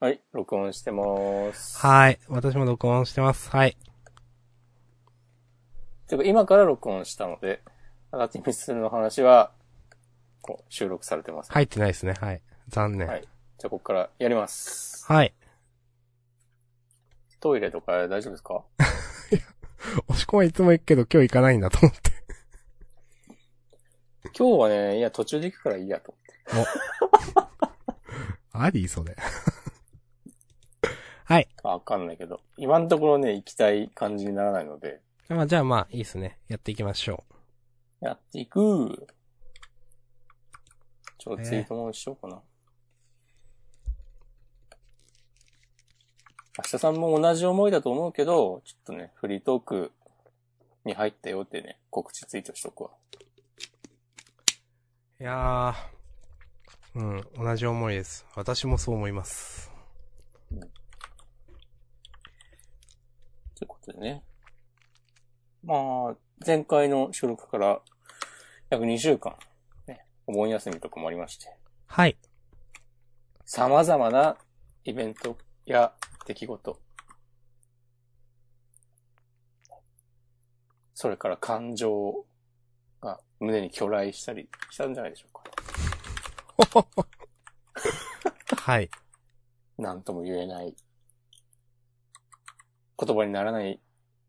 はい、録音してまーす。はい。私も録音してます。はい。てか、今から録音したので、アガティミスの話は、こう、収録されてます。入ってないですね。はい。残念。ははいい。じゃあ、ここからやります。はい。トイレとか大丈夫ですか？押し込はいつも行くけど今日行かないんだと思って。今日はね、いや、途中で行くからいいやと思って。ありそれ。はい。あわかんないけど、今のところね、行きたい感じにならないので、まあ、じゃあまあ、いいですね。やっていきましょやっていく。ちょっとツイートもしようかな。明日さんも同じ思いだと思うけど、ちょっとね、フリートークに入ったよってね、告知ツイートしとくわ。う。いやー。うん。同じ思いです。私もそう思います。ということでね。まあ、前回の収録から約2週間、ね、お盆休みとかもありまして、はい。様々なイベントや出来事、それから感情が胸に巨来したりしたんじゃないでしょうか。はい。なんとも言えない、言葉にならない、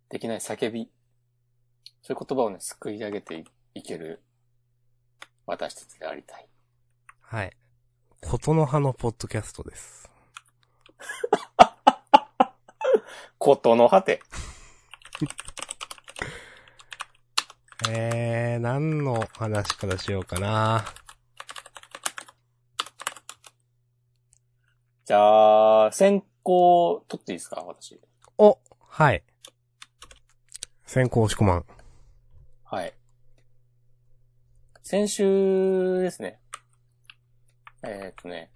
できない叫び、そういう言葉をね、救い上げていいける私たちでありたい。はい。ことの葉のポッドキャストです。ことの果て。えー、何の話からしようかな。じゃあ、先行取っていいですか私。おはい。先行押し込まん。はい。先週ですね。えーっとね、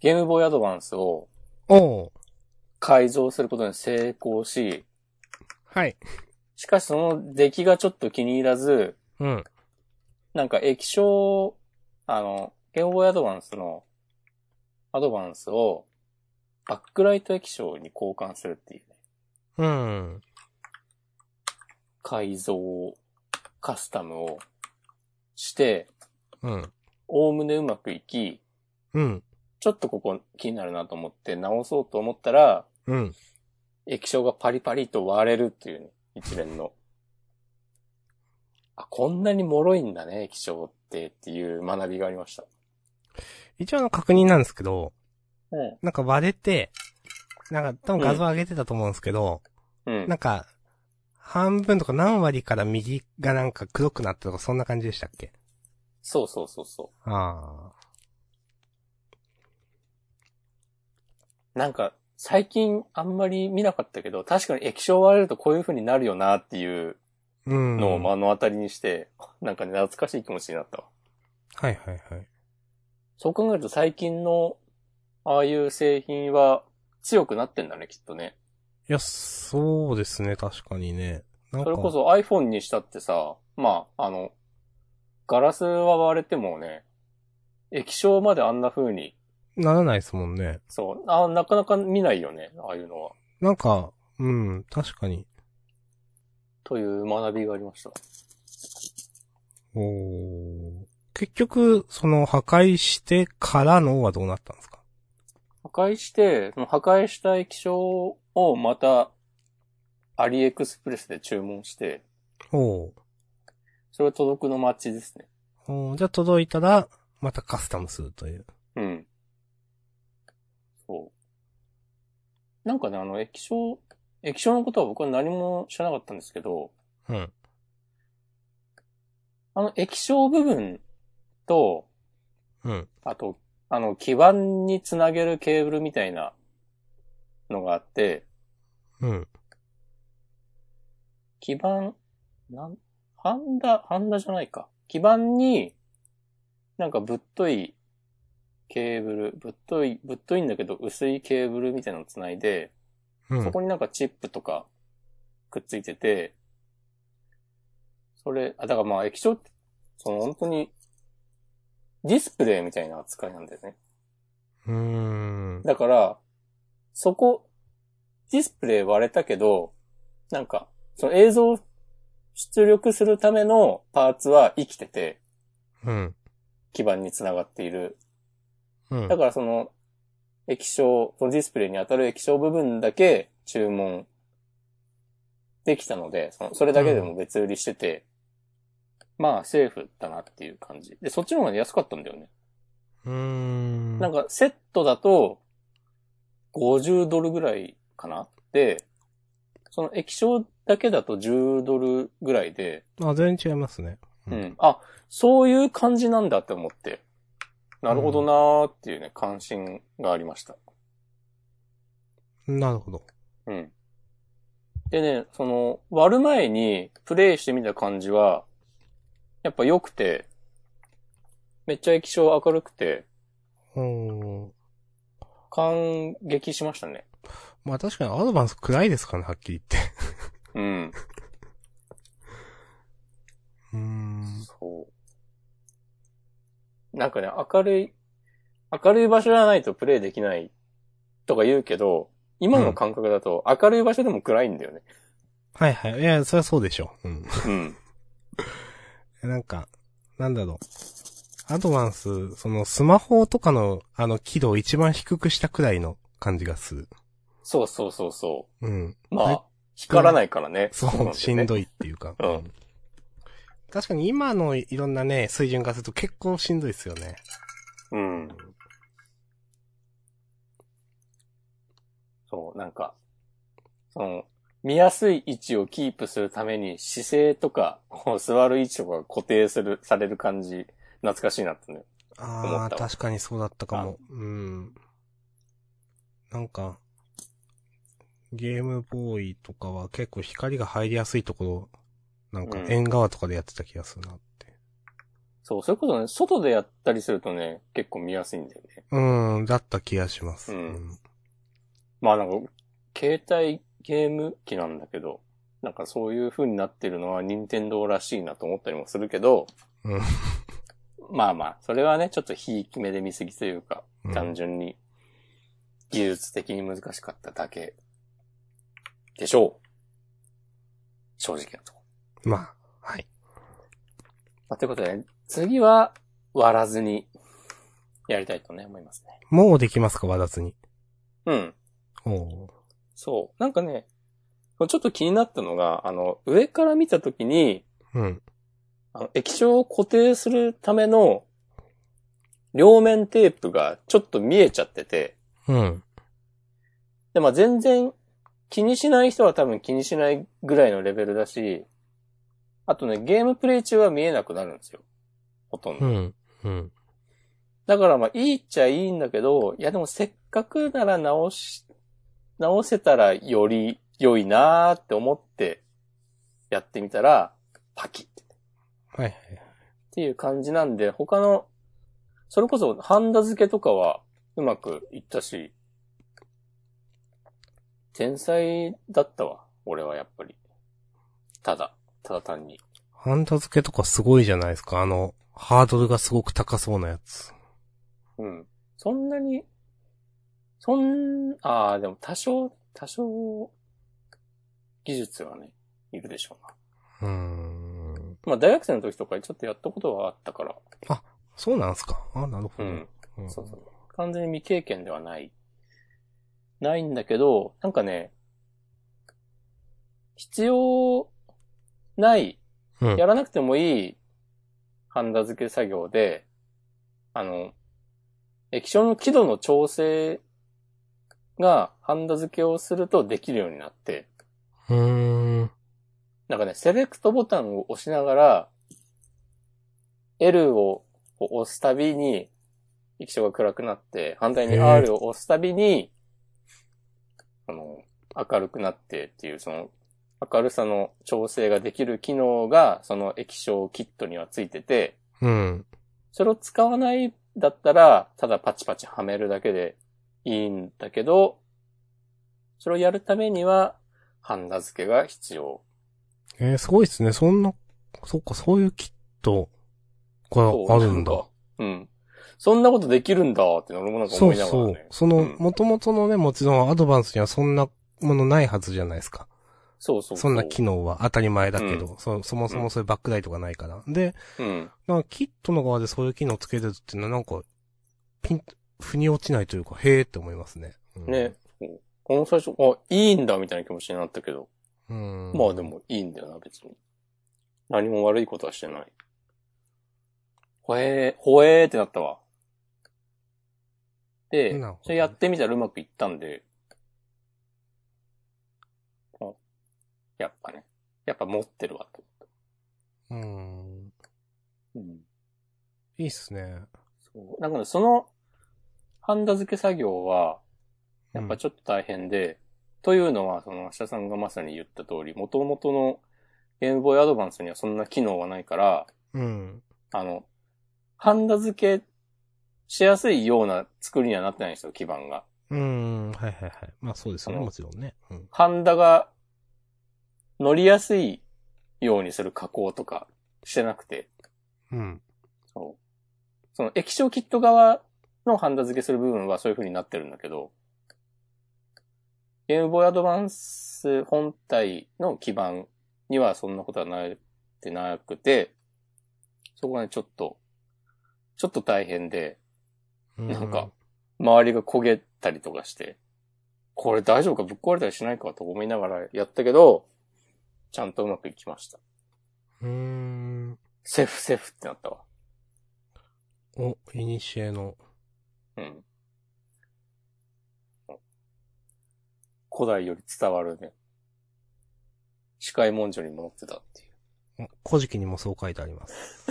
ゲームボーイアドバンスをおー。改造することに成功し、はい。しかしその出来がちょっと気に入らず、うん。なんか液晶、あの、ゲームボーイアドバンスのアドバンスをバックライト液晶に交換するっていうね、うん。改造、カスタムをして、うん。おおむねうまくいき、うん。ちょっとここ気になるなと思って直そうと思ったら、うん。液晶がパリパリと割れるっていうね、一連の。あ、こんなに脆いんだね、液晶ってっていう学びがありました。一応あの確認なんですけど、うん。なんか割れて、なんか多分画像上げてたと思うんですけど、うんな。んか、半分とか何割から右がなんか黒くなったとかそんな感じでしたっけ？そうそうそうそあう。なんか、最近あんまり見なかったけど、確かに液晶割れるとこういう風になるよなっていうあ。うん。のを目はいの当たりにして、なんかね、懐かしい気持ちになったわ。はいはい。そう考えると最近の、ああいう製品は強くなってんだね、きっとね。いや、そうですね、確かにね。それこそ iPhone にしたってさ、まあ、あの、ガラスは割れてもね、液晶まであんな風に、ならないですもんね。そう、あなかなか見ないよね、ああいうのは。なんか、うん、確かに。という学びがありました。おー結局、その破壊してからのはどうなったんですか？破壊して、その破壊した液晶をまた、アリエクスプレスで注文して、おーそれ届くの待ちですね。おーじゃあ届いたら、またカスタムするという。うん。そう。なんかね、あの、液晶、液晶のことは僕は何も知らなかったんですけど、うん。あの液晶部分と、うん。あと、あの、基板につなげるケーブルみたいなのがあって、うん。基板、なん、ハンダ、ハンダじゃないか。基板に、なんかぶっといケーブル、ぶっとい、ぶっといんだけど薄いケーブルみたいなのをつないで、うん。そこになんかチップとかくっついてて、それ、あ、だからまあ液晶って、その本当に、ディスプレイみたいな扱いなんだよね。うーん。だから、そこ、ディスプレイ割れたけど、なんか、その映像を出力するためのパーツは生きてて、うん。基板につながっている。うんだ。からその、液晶、そのディスプレイに当たる液晶部分だけ注文できたので、そのそれだけでも別売りしてて、まあセーフだなっていう感じ。で、そっちの方が安かったんだよね。うーん。なんかセットだと50ドルぐらいかなで、その液晶だけだと10ドルぐらいで、あ、全然違いますね。う。ん。あ、そういう感じなんだって思って。なるほどなーっていうね、関心がありました。なるほど。うん。でね、その、割る前にプレイしてみた感じは、やっぱ良くて、めっちゃ液晶明るくて、うーん。感激しましたね。まあ確かにアドバンス暗いですかね、はっきり言って。うん。うーん。そう。なんかね、明るい、明るい場所じゃないとプレイできないとか言うけど、今の感覚だと明るい場所でも暗いんだよね。はいはい。いや、それはそうでしょう。うん。うん。なんか、なんだろう。アドバンス、そのスマホとかのあの輝度を一番低くしたくらいの感じがする。そうそうそうそうん。う。まはいあ、光らないからね。そう、しんい。どいっていうか。うん確かに今のいろんなね、水準化すると結構しんどいですよね。うん。そう、なんか、その、見やすい位置をキープするために姿勢とか、こう座る位置とかが固定する、される感じ、懐かしいなってね。思ああ、確かにそうだったかも。うん。なんか、ゲームボーイとかは結構光が入りやすいところ、なんかうん縁側とかでやってた気がするなって。そう、それこそね、外でやったりするとね、結構見やすいんだよね。うん、だった気がします。うんまあなんか、携帯ゲーム機なんだけど、なんかそういう風になってるのは任天堂らしいなと思ったりもするけど、うんまあまあ、それはね、ちょっとひいき目で見すぎというか、うん単純に技術的に難しかっただけでしょう。正直なとこ。まあ、はい。まあ、ということでね、次は割らずにやりたいとね、思いますね。もうできますか、わらずに。うん。おーそう。なんかね、ちょっと気になったのが、あの、上から見たときに、うん。あの液晶を固定するための両面テープがちょっと見えちゃってて、うん。で、まあ全然気にしない人は多分気にしないぐらいのレベルだし、あとね、ゲームプレイ中は見えなくなるんですよ。ほとんど。うん。うん。だからまあいいっちゃいいんだけど、いやでもせっかくなら直し、直せたらより良いなーって思ってやってみたら、パキッってはいはい。っていう感じなんで、他の、それこそハンダ付けとかはうまくいったし、天才だったわ。俺はやっぱり。ただ、ただ単に。ハンダ付けとかすごいじゃないですか。あの、ハードルがすごく高そうなやつ。うん。そんなに、そん、ああ、でも多少、多少、技術はね、いるでしょうな。うーん。まあ大学生の時とかにちょっとやったことはあったから。そうなんすかあ、なるほど。うん。うんそうそう。完全に未経験ではない。ないんだけど、なんかね、必要ない、うんやらなくてもいいハンダ付け作業で、あの、液晶の輝度の調整がハンダ付けをするとできるようになって、うーん。なんかね、セレクトボタンを押しながら、L を押すたびに、液晶が暗くなって、反対に R を押すたびに、あの、明るくなってっていう、その、明るさの調整ができる機能が、その液晶キットにはついてて、うん。それを使わないだったら、ただパチパチはめるだけでいいんだけど、それをやるためには、ハンダ付けが必要。えー、すごいですね。そんな、そっか、そういうキットがあるんだ。うん。そんなことできるんだって俺もなんかそう思いながらね。そう。そのうん、元々のね、もちろんアドバンスにはそんなものないはずじゃないですか。そうそううそんな機能は当たり前だけど、うそそもそもそういうバックライトがないから。で、うん。なんかキットの側でそういう機能つけてるっていうのはなんか、ピン、腑に落ちないというか、へーって思いますね。うんね。この最初、あ、いいんだみたいな気持ちになったけど、うん。まあで。もいいんだよな、別に。何も悪いことはしてない。ほえー、ほえーってなったわ。でそれやってみたらうまくいったんで、あやっぱね、やっぱ持ってるわと。うん。うん。いいっすね。そう。なんかね、その、ハンダ付け作業は、やっぱちょっと大変で、というのは、その、明日さんがまさに言った通り、元々のゲームボーイアドバンスにはそんな機能はないから、うん。あの、ハンダ付けしやすいような作りにはなってないんですよ、基盤が。うん。はいはいはい。まあそうですよね、もちろんね。うん。ハンダが乗りやすいようにする加工とかしてなくて、うん。そう。その液晶キット側のハンダ付けする部分はそういう風になってるんだけど、ゲームボーイアドバンス本体の基盤にはそんなことはなってなくて、そこがね、ちょっと、ちょっと大変で、なんか、周りが焦げたりとかして、これ大丈夫かぶっ壊れたりしないかと思いながらやったけど、ちゃんとうまくいきました。うーん。セーフセーフってなったわ。お、いにしえの。うん。古代より伝わるね。死海文書にも載ってたっていう。お古事記にもそう書いてあります。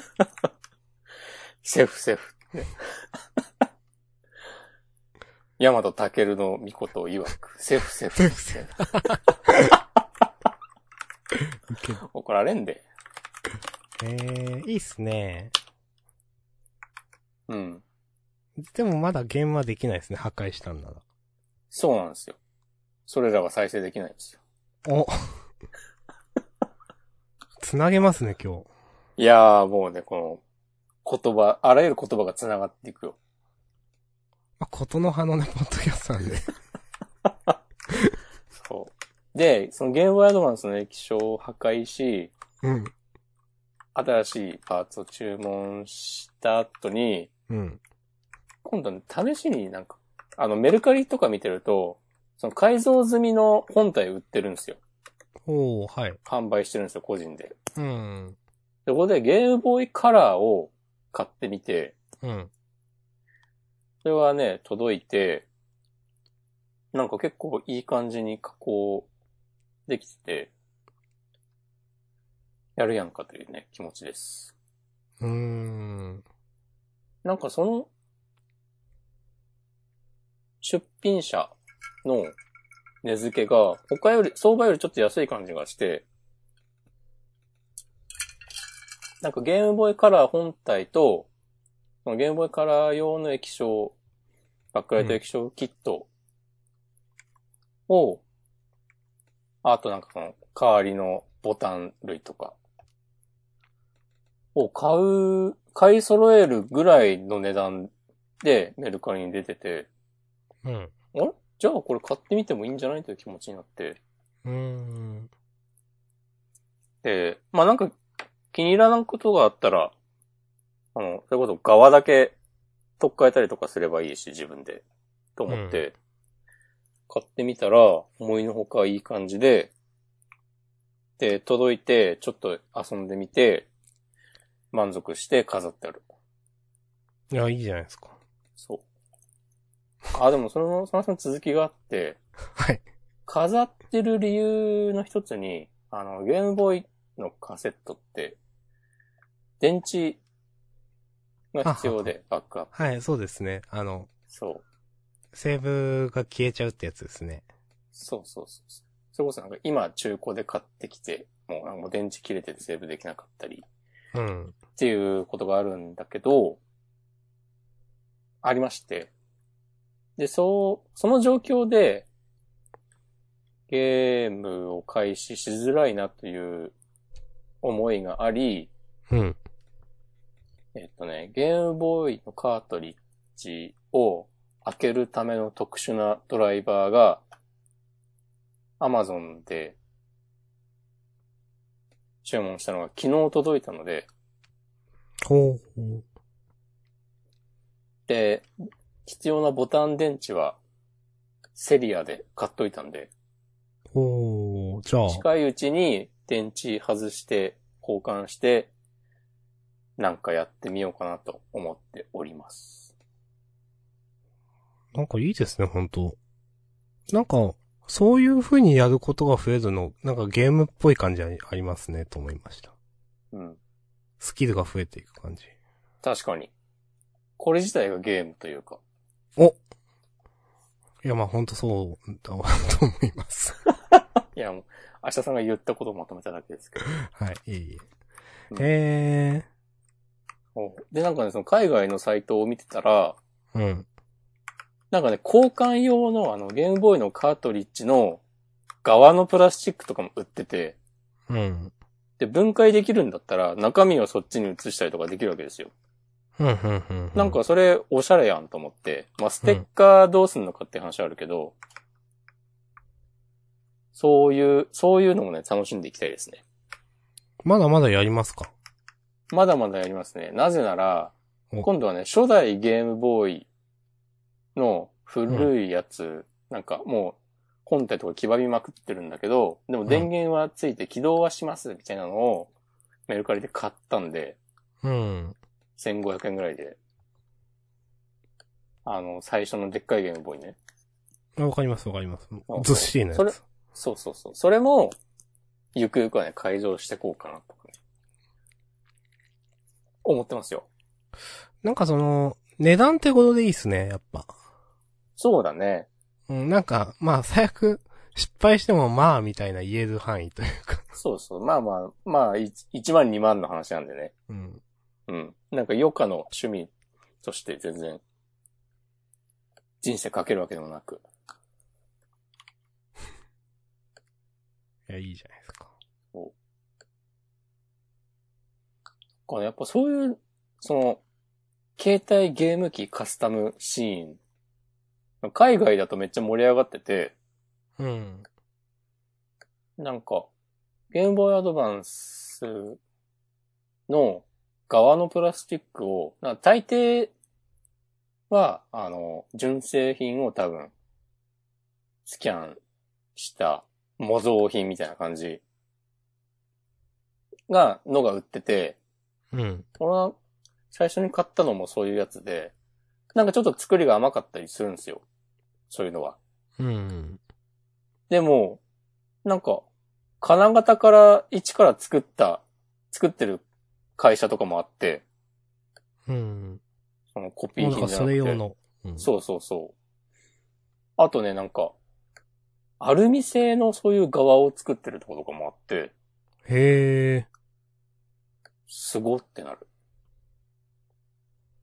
セーフセーフって。ヤマトタケルの尊を曰く、セーフセーフ。セ 怒られんで。えー、いいっすね。うん。でもまだゲームはできないですね、破壊したんなら。そうなんですよ。それらは再生できないんですよ。おつなげますね、今日。いやーもうね、この言葉、あらゆる言葉が繋がっていくよ。まあ、ことの葉のね、ポッドキャストなんで。そう。で、そのゲームアドバンスの液晶を破壊し、うん。新しいパーツを注文した後に、うん。今度ね、試しになんか、あの、メルカリとか見てると、その改造済みの本体売ってるんですよ。おー、はい。販売してるんですよ、個人で。うん。で、ここでゲームボーイカラーを買ってみて、うん。それはね、届いて、なんか結構いい感じに加工できてて、やるやんかというね、気持ちです。うーん。なんかその、出品者の値付けが、他より、相場よりちょっと安い感じがして、なんかゲームボーイカラー本体と、そのゲームボーイカラー用の液晶、バックライト液晶キットを、あとなんかその代わりのボタン類とかを買う、買い揃えるぐらいの値段でメルカリに出てて、うん。あれ？じゃあこれ買ってみてもいいんじゃない？という気持ちになって。うーん。で、まあなんか気に入らないことがあったら、あの、それこそ側だけ取っ替えたりとかすればいいし、自分で。と思って、買ってみたら、思いのほかいい感じで、で、届いて、ちょっと遊んでみて、満足して飾ってある。いや、いいじゃないですか。そう。あ、でもその、その続きがあって、はい。飾ってる理由の一つに、あの、ゲームボーイのカセットって、電池が必要で、バックアップ。はい、そうですね。あの、そう。セーブが消えちゃうってやつですね。そうそうそうそう。それこそなんか今中古で買ってきて、もうなんか電池切れててセーブできなかったりうん。っていうことがあるんだけど、ありまして。で、そう、その状況で、ゲームを開始しづらいなという思いがあり、うん。えっとね、ゲームボーイのカートリッジを開けるための特殊なドライバーが、Amazon で注文したのが昨日届いたので、ほうほう。で、必要なボタン電池はセリアで買っといたんで、ほう。じゃあ、近いうちに電池外して交換して、なんかやってみようかなと思っております。なんかいいですね、本当なんか、そういう風にやることが増えるの、なんかゲームっぽい感じありますね、と思いました。うん。スキルが増えていく感じ。確かに。これ自体がゲームというか。おいや、まあほんとそうだわ、と思います。いや、もう、明日さんが言ったことをまとめただけですけど。はい、いえいえ。うんえで、なんかね、その海外のサイトを見てたら、ー、うん。なんかね、交換用のあの、ゲームボーイのカートリッジの側のプラスチックとかも売ってて、うん。で、分解できるんだったら中身をそっちに移したりとかできるわけですよ。うん、うん、うん。なんか、それおしゃれやんと思って、まあ、ステッカーどうすんのかって話あるけど、そういう、そういうのもね、楽しんでいきたいですね。まだまだやりますか？まだまだやりますね。なぜなら、お今度はね、初代ゲームボーイの古いやつ、なんかもう、本体とか黄ばみまくってるんだけど、でも電源はついて起動はしますみたいなのをメルカリで買ったんで、うん。1500円ぐらいで。あの、最初のでっかいゲームボーイね。あわかります、わかりますあ。ずっしりなそれやつ。そうそうそう。それも、ゆくゆくはね、改造していこうかなとかね。思ってますよ。なんかその、値段ってことでいいっすね、やっぱ。そうだね。うん、なんか、まあ、最悪、失敗してもまあ、みたいな言える範囲というか。そうそう。まあまあ、まあ、1万2万の話なんでね。うん。うん。なんか余暇の趣味として全然、人生かけるわけでもなく。いや、いいじゃないですか。これやっぱそういう、その、携帯ゲーム機カスタムシーン、海外だとめっちゃ盛り上がってて、うん。なんか、ゲームボーイアドバンスの側のプラスチックを、大抵は、あの、純正品を多分、スキャンした模造品みたいな感じが、のが売ってて、うん。俺は最初に買ったのもそういうやつで、なんかちょっと作りが甘かったりするんですよ。そういうのは。うん。でも、なんか、金型から一から作った、作ってる会社とかもあって、うん。そのコピー品じゃなくて。それ用の。うん。そうそうそう。あとね、なんか、アルミ製のそういう側を作ってるところとかもあって、へえ。すごってなる。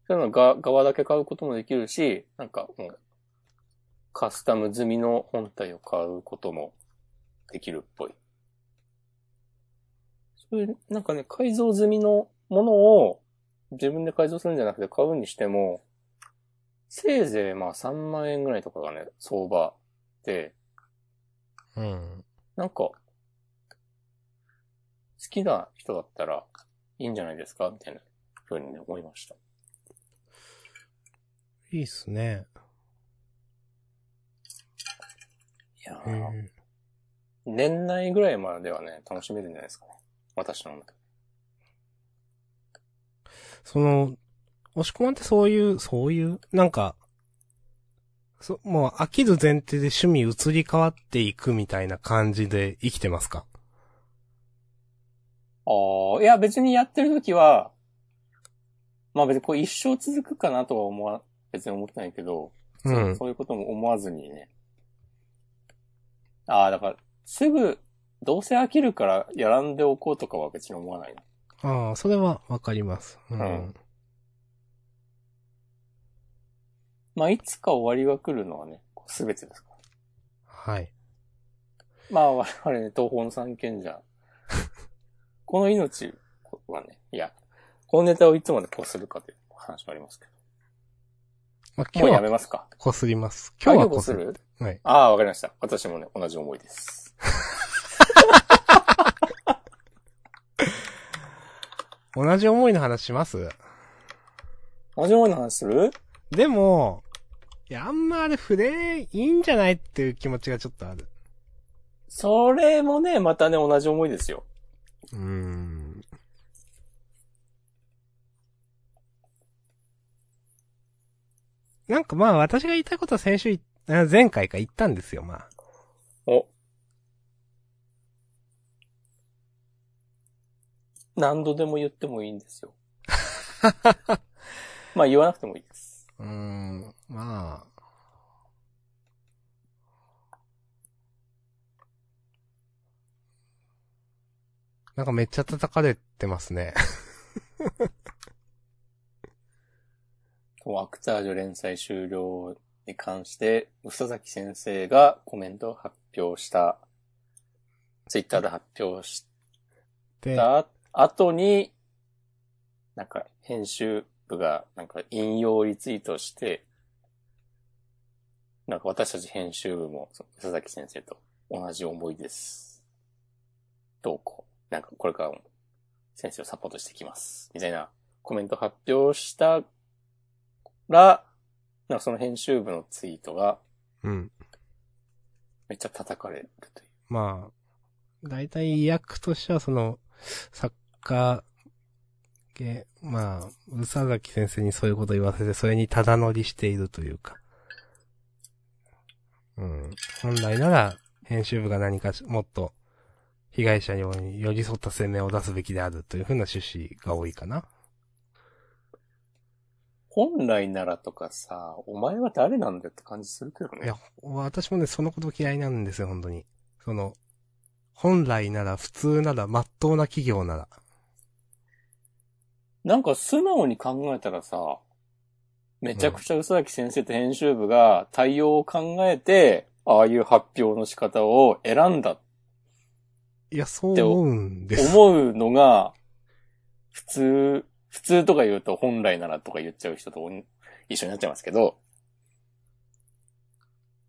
そういうのが、側だけ買うこともできるし、なんかもう、カスタム済みの本体を買うこともできるっぽい。そういう、なんかね、改造済みのものを自分で改造するんじゃなくて買うにしても、せいぜいまあ3万円ぐらいとかがね、相場で、うん。なんか、好きな人だったらいいんじゃないですか？みたいな風にね、思いました。いいっすね。へいやーえ。年内ぐらいまではね、楽しめるんじゃないですかね。私の中で。その、押し込まんってそういう、そういう、なんか、そ、もう飽きる前提で趣味移り変わっていくみたいな感じで生きてますか？ああ、いや別にやってる時は、まあ別にこう一生続くかなとは思わ、別に思ってないけど、う。そうんそういうことも思わずにね。ああ、だから、すぐ、どうせ飽きるからやらんでおこうとかは別に思わないな。ああ、それはわかります。うん。うんまあいつか終わりが来るのはね、すべてですか？ら。はい。まあ我々ね、東方の三賢者。この命はね、いや、このネタをいつまでこするかという話もありますけまあ、ど。もう今日はやめますか？こすります。今日はこす。るはい。ああ、わかりました。私もね、同じ思いです。同じ思いの話します？同じ思いの話する？でも、いや、あんまあれ触れいいんじゃないっていう気持ちがちょっとある。それもね、またね、同じ思いですよ。うーん。なんかまあ私が言いたいことは先週前回か言ったんですよ、まあ。お。何度でも言ってもいいんですよ。まあ言わなくてもいいです。うーん、まあ。なんかめっちゃ叩かれてますね。アクタージュ連載終了に関して、嘘崎先生がコメントを発表した、ツイッターで発表しで、た後に、なんか編集部がなんか引用リツイートして、なんか私たち編集部もそ嘘崎先生と同じ思いです。どうこう。なんかこれからも先生をサポートしてきます。みたいなコメント発表したら、なんかその編集部のツイートがうん。めっちゃ叩かれるという。まあ、大体役としてはその、作家系、まあ、宇佐崎先生にそういうこと言わせて、それにただ乗りしているというか。うん。本来なら、編集部が何かしもっと、被害者に寄り添った声明を出すべきであるというふうな趣旨が多いかな。本来ならとかさ、お前は誰なんだよって感じするけどね。いや、私もね、そのこと嫌いなんですよ、本当に。その、本来なら、普通なら、真っ当な企業なら。なんか素直に考えたらさ、めちゃくちゃ嘘崎先生と編集部が対応を考えて、ああいう発表の仕方を選んだいや、そう思うんです。思うのが、普通、普通とか言うと本来ならとか言っちゃう人と一緒になっちゃいますけど、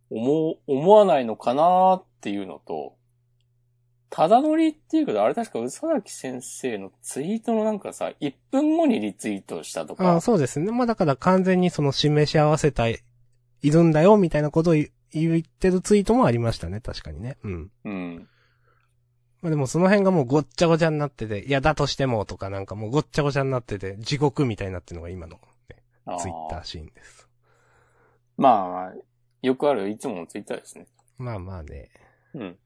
思う、思わないのかなっていうのと、ただ乗りっていうけど、あれ確か嘘崎先生のツイートのなんかさ、1分後にリツイートしたとあかあ、、そうですね。まあだから完全にその示し合わせたい、いるんだよ、みたいなことを言言ってるツイートもありましたね、確かにね。うん。うん。まあでもその辺がもうごっちゃごちゃになってて、いや、だとしてもとかなんかもうごっちゃごちゃになってて、地獄みたいになってるのが今の、ね、ツイッターシーンです。まあ、よくあるいつものツイッターですね。まあまあね。うん。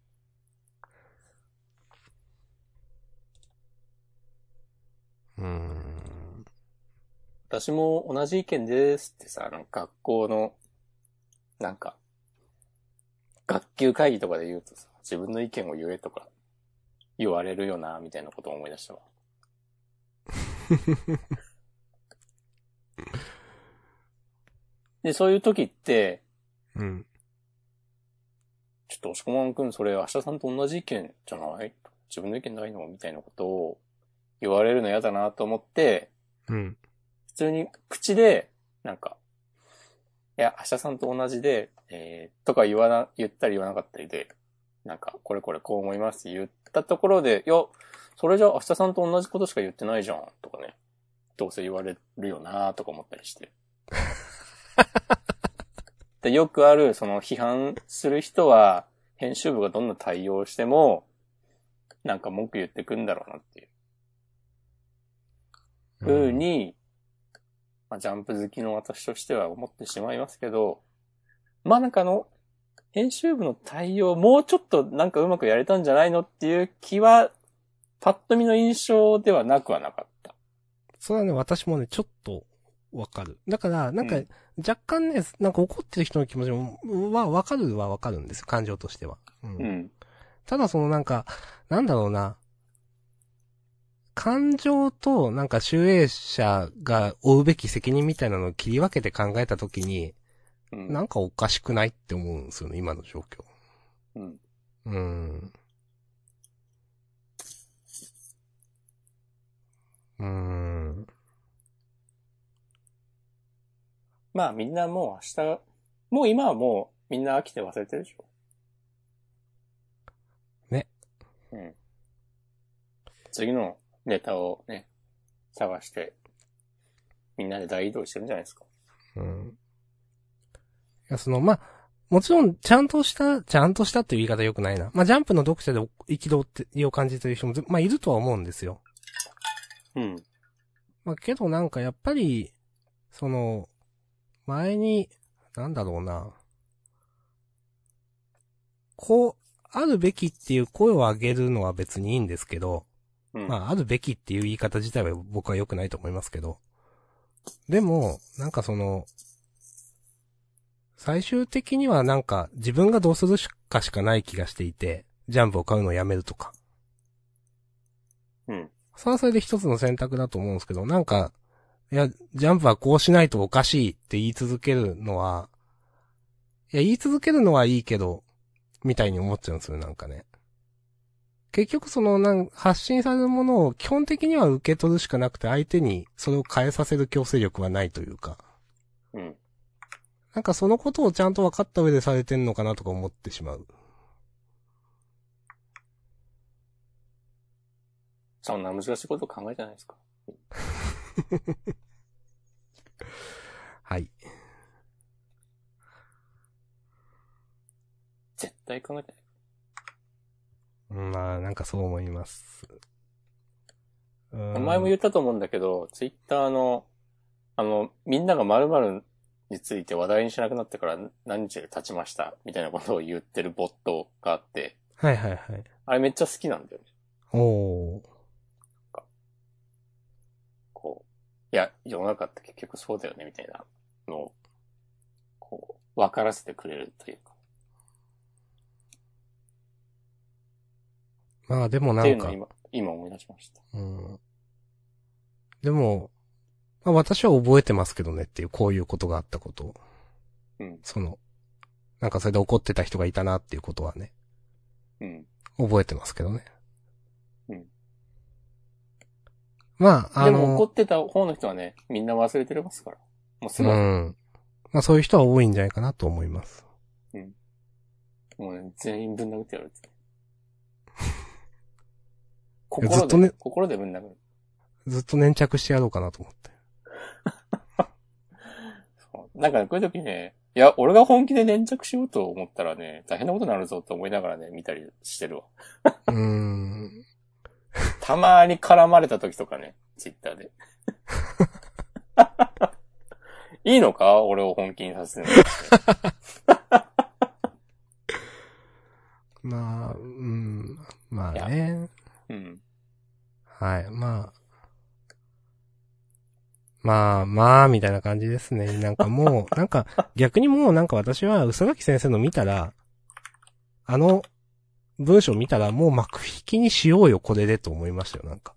うん。私も同じ意見ですってさ、なん。か学校の、なん。か、学級会議とかで言うとさ、自分の意見を言えとか言われるよな、みたいなことを思い出したわ。で、そういう時って、うん。ちょっと押し込まん。くん、それ明日さん。と同じ意見じゃない自分の意見ないのみたいなことを言われるの嫌だなと思って、うん。普通に口で、なんか、いや、明日さんと同じで、えー、とか言わな、言ったり言わなかったりで、なんか、これこれこう思いますって言ったところで、いや、それじゃ明日さんと同じことしか言ってないじゃん、とかね。どうせ言われるよなとか思ったりして。でよくある、その批判する人は、編集部がどんな対応をしても、なんか文句言ってくんだろうなっていう。ふうに、まあ、ジャンプ好きの私としては思ってしまいますけど、まあなんかあの、編集部の対応もうちょっとなんかうまくやれたんじゃないのっていう気は、パッと見の印象ではなくはなかった。それはね、私もね、ちょっとわかる。だから、なんかうん、若干ね、なんか怒ってる人の気持ちも、はわかるはわかるんですよ、感情としては。うんうん。ただそのなんか、なんだろうな。感情となんか集英者が負うべき責任みたいなのを切り分けて考えたときに、なんかおかしくないって思うんですよね、今の状況。うん。うん。うん。まあみんなもう明日、もう今はもうみんな飽きて忘れてるでしょ。ね。うん。次のネタをね、探して、みんなで大移動してるんじゃないですか。うん。いや、その、まあ、もちろん、ちゃんとした、ちゃんとしたっていう言い方良くないな。まあ、ジャンプの読者で憤ってを感じてる人もず、まあ、いるとは思うんですよ。うん。まあ、けどなんかやっぱり、その、前に、なんだろうな。こう、あるべきっていう声を上げるのは別にいいんですけど、うん。まあ、あるべきっていう言い方自体は僕は良くないと思いますけど。でも、なんかその、最終的にはなんか自分がどうするしかしかない気がしていて、ジャンプを買うのをやめるとか。うん。それはそれで一つの選択だと思うんですけど、なんか、いや、ジャンプはこうしないとおかしいって言い続けるのは、いや、言い続けるのはいいけど、みたいに思っちゃうんですよ、なんかね。結局その、なん、発信されるものを基本的には受け取るしかなくて、相手にそれを変えさせる強制力はないというか、うん。なんかそのことをちゃんと分かった上でされてんのかなとか思ってしまう。そんな難しいこと考えてないですか？はい。絶対考えてない。うんまあ、なんかそう思います。前も言ったと思うんだけど、ツイッターの、あの、みんなが〇〇について話題にしなくなってから何日経ちました、みたいなことを言ってるボットがあって、はいはいはい。あれめっちゃ好きなんだよね。おー。こう、いや、世の中って結局そうだよね、みたいなのを、こう、分からせてくれるというまあでもなんか今、今思い出しました。うん。でも、まあ私は覚えてますけどねっていう、こういうことがあったことを。うん。その、なんかそれで怒ってた人がいたなっていうことはね、うん。覚えてますけどね。うん。まあ、あでも怒の、ってた方の人はね、みんな忘れてますから。もうすうぐ、ん。まあそういう人は多いんじゃないかなと思います。もうね、全員ぶん殴ってやるって。心で、ずっとね心でぶん殴る。ずっと粘着してやろうかなと思って。そうなんかね、こういう時ね、いや、俺が本気で粘着しようと思ったらね、大変なことになるぞと思いながらね、見たりしてるわ。うーん。たまに絡まれた時とかね、ツイッターで。いいのか？俺を本気にさせるの。まあ、うん。まあね。うん。はい。まあ。まあ、まあ、みたいな感じですね。なんかもう、なんか、逆にもうなんか私は、宇佐垣先生の見たら、あの、文章見たらもう幕引きにしようよ、これでと思いましたよ、なんか。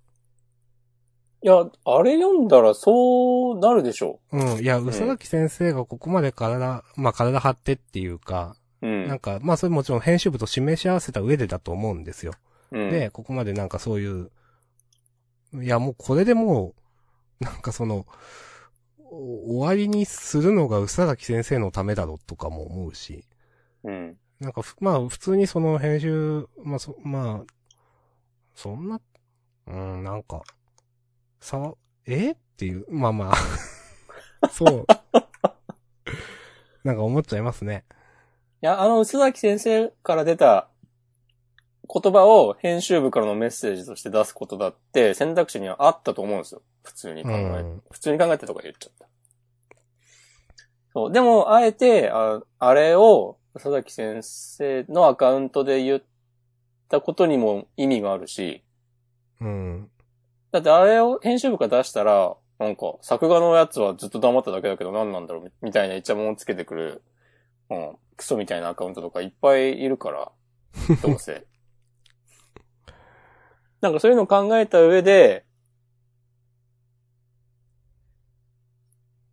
いや、あれ読んだらそうなるでしょうん。いや、宇佐垣先生がここまで体、まあ体張ってっていうか、う。うん。なんか、まあそれもちろん編集部と示し合わせた上でだと思うんですよ。うん、で、ここまでなんかそういう、いやもうこれでもう、なんかその、お終わりにするのが宇佐崎先生のためだろうとかも思うし、うん。なんかふ、まあ普通にその編集、まあそ、まあ、そんな、うん、なんか、さわ、え？っていう、まあまあ、そう。なんか思っちゃいますね。いや、あの、臼崎先生から出た言葉を編集部からのメッセージとして出すことだって選択肢にはあったと思うんですよ。普通に考え、うん普通に考えてとか言っちゃった。そう。でも、あえて、ああれを、佐々木先生のアカウントで言ったことにも意味があるし、うん。だってあれを編集部から出したら、なんか、作画のやつはずっと黙っただけだけど何なんだろうみたいなイチャモンをつけてくる、うん、クソみたいなアカウントとかいっぱいいるから、どうせ。なんかそういうのを考えた上で、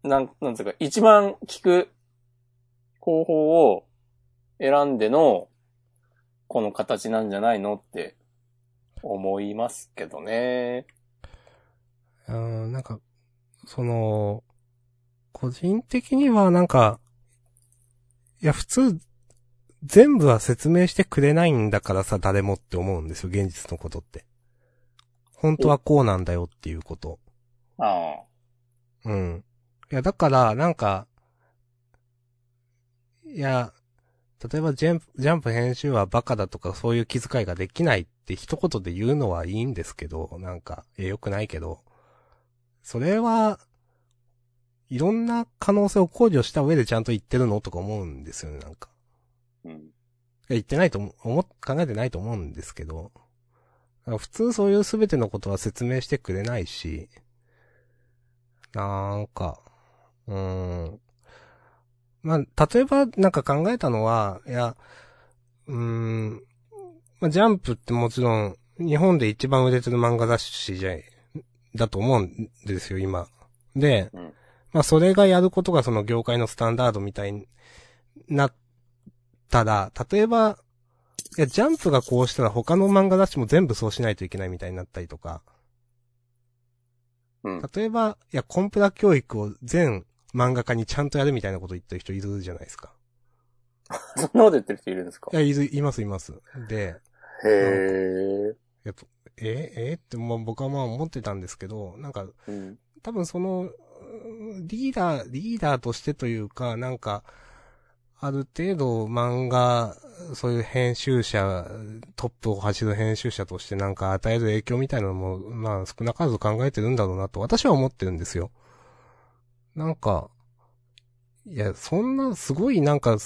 なん、なんつうか、一番効く方法を選んでの、この形なんじゃないのって思いますけどね。うん、なんか、その、個人的にはなんか、いや普通、全部は説明してくれないんだからさ、誰もって思うんですよ、現実のことって。本当はこうなんだよっていうこと。ああ。うん。いや、だから、なんか、いや、例えばジャンプ、ジャンプ編集はバカだとかそういう気遣いができないって一言で言うのはいいんですけど、なんか、いや、良くないけど、それは、いろんな可能性を考慮した上でちゃんと言ってるのとか思うんですよね、なんか。うん。言ってないと思、考えてないと思うんですけど、普通そういう全てのことは説明してくれないし、なんか、うーん。まあ、例えばなんか考えたのは、いや、うーん、まあ、ジャンプってもちろん、日本で一番売れてる漫画雑誌じゃ、だと思うんですよ、今。で、うんまあ、それがやることがその業界のスタンダードみたいになったら、例えば、いや、ジャンプがこうしたら他の漫画雑誌も全部そうしないといけないみたいになったりとか、うん。例えば、いや、コンプラ教育を全漫画家にちゃんとやるみたいなこと言ってる人いるじゃないですか。そんなこと言ってる人いるんですか？いや、いる、いますいます。で、へえ。えっと、ええって、まあ僕はまあ思ってたんですけど、なんか、うん。多分その、うんリーダー、リーダーとしてというか、なんか、ある程度漫画、そういう編集者、トップを走る編集者としてなんか与える影響みたいなのも、まあ少なからず考えてるんだろうなと私は思ってるんですよ。なんか、いや、そんなすごいなんか、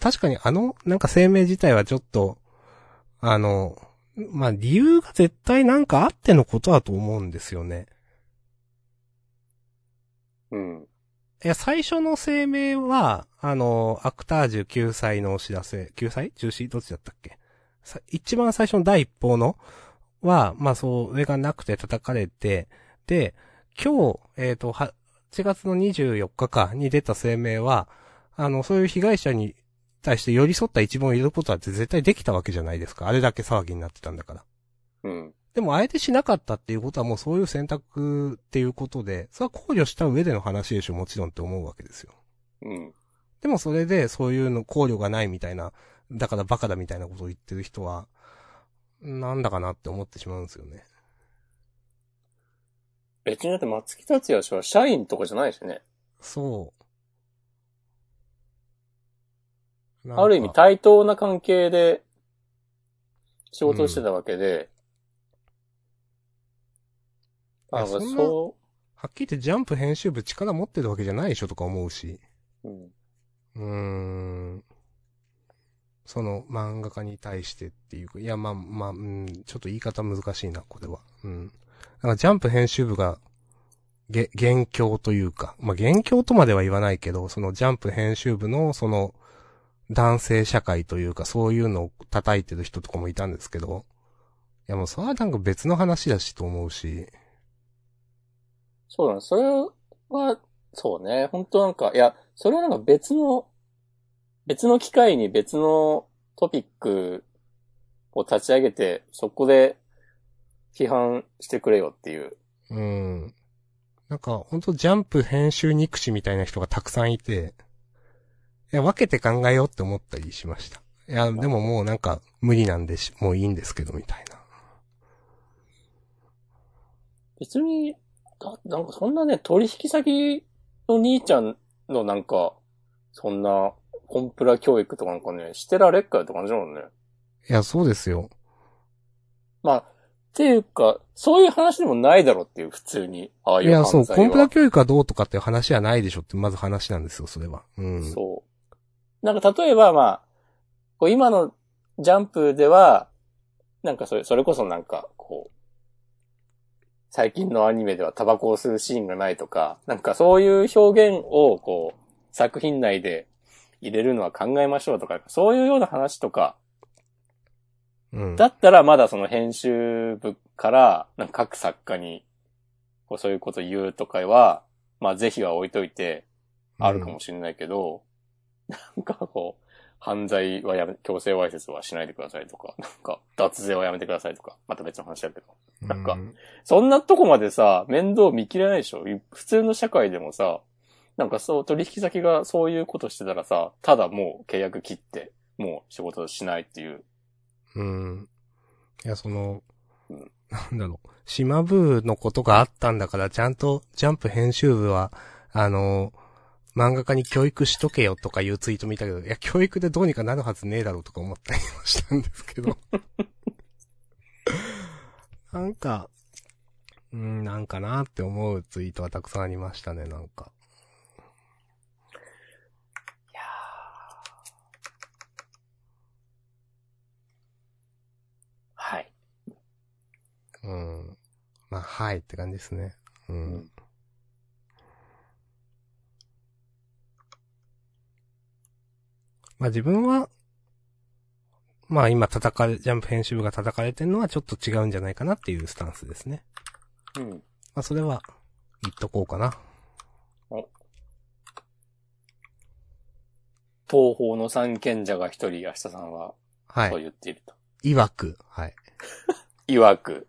確かにあの、なんか声明自体はちょっと、あの、まあ理由が絶対なんかあってのことだと思うんですよね。うん。いや、最初の声明は、あの、アクタージュ9歳のお知らせ、9歳？中止どっちだったっけ？一番最初の第一報のは、まあ、それがなくて叩かれて、で、今日、えっ、と、8月の24日かに出た声明は、あの、そういう被害者に対して寄り添った一文を入れることだって絶対できたわけじゃないですか。あれだけ騒ぎになってたんだから。うん。でも、あえてしなかったっていうことはもうそういう選択っていうことで、それは考慮した上での話でしょ、もちろんって思うわけですよ。うん。でもそれでそういうの考慮がないみたいな、だからバカだみたいなことを言ってる人は、なんだかなって思ってしまうんですよね。別にだって松木達也氏は社員とかじゃないしね。そう。ある意味対等な関係で仕事をしてたわけで、あなんかいやそんなそはっきり言ってジャンプ編集部力持ってるわけじゃないでしょとか思うし。う、うん。うーん。その漫画家に対してっていうか、いや、まあ、まあ、うん、ちょっと言い方難しいな、これは。うん。なんかジャンプ編集部が、げ、元凶というか、まあ、元凶とまでは言わないけど、そのジャンプ編集部の、その、男性社会というか、そういうのを叩いてる人とかもいたんですけど、いやもうそれはなんか別の話だしと思うし、そうだね。それは、そうね。本当なんか、いや、それはなんか別の、別の機会に別のトピックを立ち上げて、そこで批判してくれよっていう。うん。なんか、ほんとジャンプ編集憎しみたいな人がたくさんいて、いや、分けて考えようって思ったりしました。いや、でももうなんか、無理なんでし、もういいんですけど、みたいな。別に、だなんかそんなね、取引先の兄ちゃんのなんか、そんな、コンプラ教育とかなんかね、してられっかよって感じだもんね。いや、そうですよ。まあ、っていうか、そういう話でもないだろうっていう、普通に。ああいういや、そう。コンプラ教育はどうとかっていう話はないでしょって、まず話なんですよ、それは。うん。そう。なんか例えばまあ、こう今のジャンプでは、なんかそれ、それこそなんか、こう、最近のアニメではタバコを吸うシーンがないとか、なんかそういう表現をこう、作品内で入れるのは考えましょうとか、そういうような話とか、うん。だったらまだその編集部から、なんか各作家に、こうそういうこと言うとかは、まあぜひは置いといて、あるかもしれないけど、なんかこう、犯罪はやめ、強制わいせつはしないでくださいとか、なんか脱税はやめてくださいとか、また別の話だけど。なんかうんそんなとこまでさ、面倒見切れないでしょ？普通の社会でもさ、なんかそう、取引先がそういうことしてたらさ、ただもう契約切って、もう仕事しないっていう。うん。いや、そのうん、なんだろう。島部のことがあったんだから、ちゃんと、ジャンプ編集部は、あの、漫画家に教育しとけよとかいうツイート見たけど、いや、教育でどうにかなるはずねえだろうとか思ったりもしたんですけど。なんか、うん、なんかなって思うツイートはたくさんありましたね、なんか。いやはい。うん。まあ、はいって感じですね。う。うんまあ自分は、まあ今叩かれ、ジャンプ編集部が叩かれてるのはちょっと違うんじゃないかなっていうスタンスですね。うん。まあそれは、言っとこうかな。東方の三賢者が一人、安田さんは、そうはい。言っていると。曰く、はい。曰く、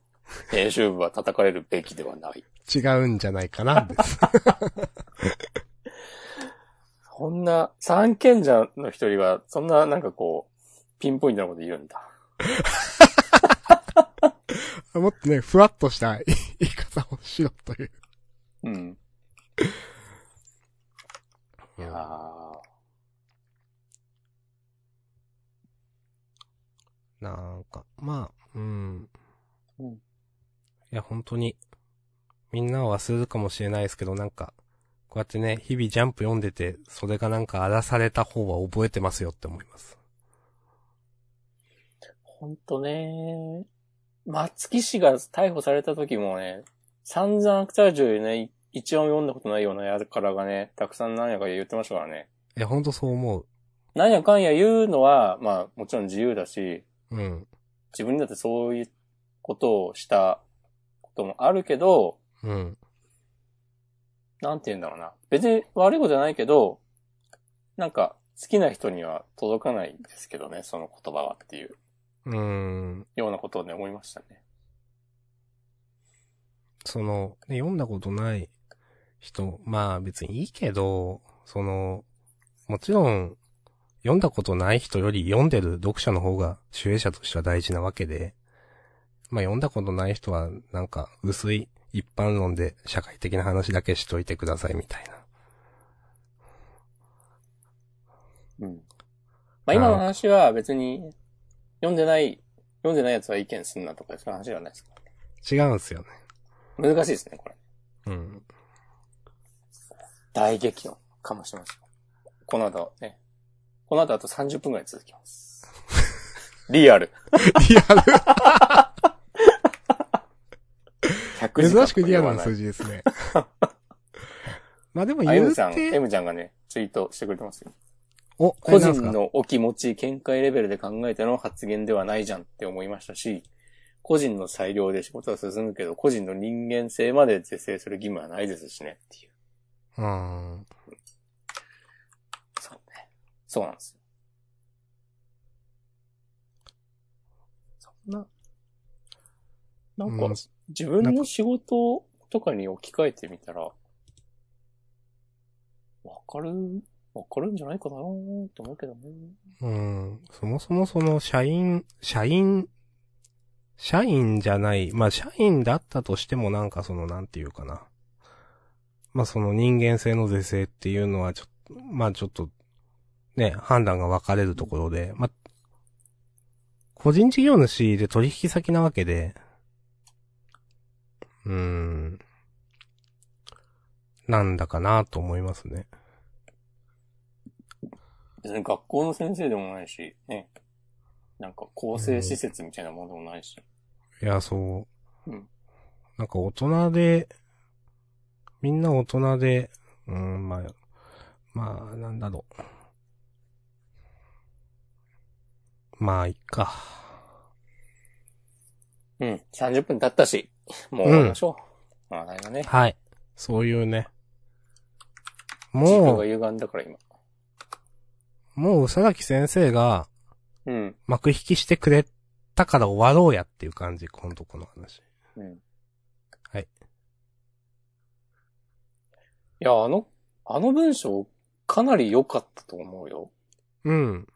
編集部は叩かれるべきではない。違うんじゃないかな、です。そんな、三賢者の一人は、そんななんかこう、ピンポイントなこと言うんだ。もっとね、ふわっとした 言い方をしろという。うん。いやーなんか、まあ、うん。うんいや、本当に、みんなは忘れるかもしれないですけど、なんか、こうやってね、日々ジャンプ読んでて、それがなんか荒らされた方は覚えてますよって思います。ほんとね松木氏が逮捕された時もね、散々アクタージュね、一応読んだことないようなやからがね、たくさん何やか言ってましたからね。いや、ほんとそう思う。何やかんや言うのは、まあもちろん自由だし、うん。自分にだってそういうことをしたこともあるけど、うん。なんて言うんだろうな。別に悪いことじゃないけど、なんか好きな人には届かないんですけどね、その言葉はっていううーん。ようなことをね、思いましたね。その、ね、読んだことない人、まあ別にいいけど、その、もちろん、読んだことない人より読んでる読者の方が主演者としては大事なわけで、まあ読んだことない人はなんか薄い一般論で社会的な話だけしといてくださいみたいな。うん。まあ今の話は別に、読んでない、読んでないやつは意見すんなとかそういう話じゃないですか。違うんすよね。難しいですね、これ。うん。大激論かもしれません。この後ね。この後あと30分くらい続きます。リアル。リアル、100時間珍しくリアルな数字。字ですね。まあでもあ、言 M うさん、て、M ちゃんがね、ツイートしてくれてますよ。お、個個人の。人のお気持ち、見解レベルで考えての発言ではないじゃんって思いましたし、個人の裁量で仕事は進むけど、個人の人間性まで是正する義務はないですしねっていう。うん。そうね。そうなんですよ。そんな、なんかうん、自分の仕事とかに置き換えてみたら、わかる、わかるんじゃないかなーって思うけどね。うん。そもそもその社員、社員、社員じゃない、まあ社員だったとしてもなんかそのなんていうかな。まあその人間性の是正っていうのはちょっと、まあちょっと、ね、判断が分かれるところで、まあ、個人事業主で取引先なわけで、うーん、なんだかなと思いますね。別に学校の先生でもないし、ね。なんか構成施設みたいなものでもないし。いや、そう。うんなんか大人で、みんな大人で、うん、まあ、まあ、なんだろう。まあ、いっか。うん。30分経ったし、もう終わりましょう。まあ、ないがね。はい。そういうね。時空もう、が歪んだから今。もう、宇佐崎先生がうん。幕引きしてくれたから終わろうやっていう感じ、このとこの話。うん。はい。いや、あのあの文章、かなり良かったと思うよ。うん。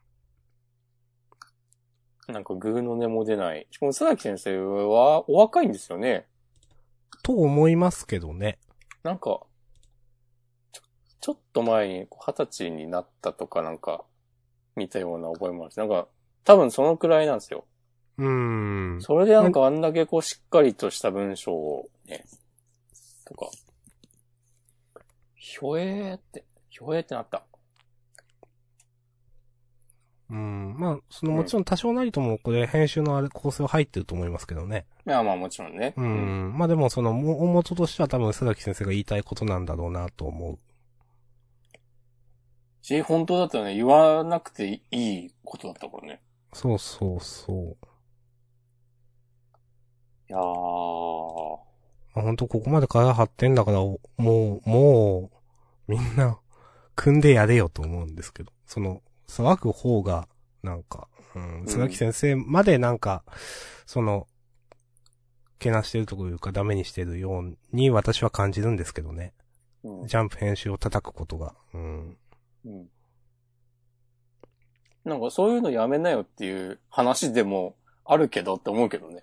なんか、グーの音も出ない。しかも、佐々木先生は、お若いんですよね。と思いますけどね。なんか、ちょ、ちょっと前に、二十歳になったとかなんか、見たような覚えもあるし、なんか、多分そのくらいなんですよ。うーん。それでなんかあんだけこうしっかりとした文章をね、とか、ひょえーって、ひょえーってなった。うん。まあ、そのもちろん多少なりともこれ編集のあれ構成は入ってると思いますけどね。いや、まあもちろんね。う。ん。まあでもそのも大元としては多分須崎先生が言いたいことなんだろうなと思う。し、本当だったらね、言わなくていいことだったからね。そうそうそう。いやー。まあ、本当ここまで体張ってんだから、もう、もう、みんな、組んでやれよと思うんですけど。その、騒ぐ方が、なんか、うん、須崎先生までなんか、その、けなしてるというかダメにしてるように私は感じるんですけどね。うん。ジャンプ編集を叩くことが。うん。うん。なんかそういうのやめなよっていう話でもあるけどって思うけどね。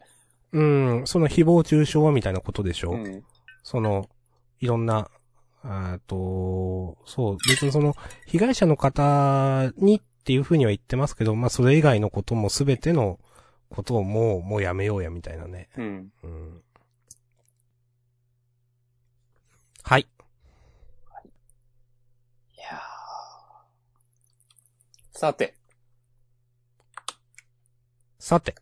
うん、その誹謗中傷はみたいなことでしょ、うん。その、いろんな、あと、そう、別にその、被害者の方にっていうふうには言ってますけど、まあそれ以外のこともすべてのことをもう、もうやめようやみたいなね。うん。うん。はい。いやーさて、さて。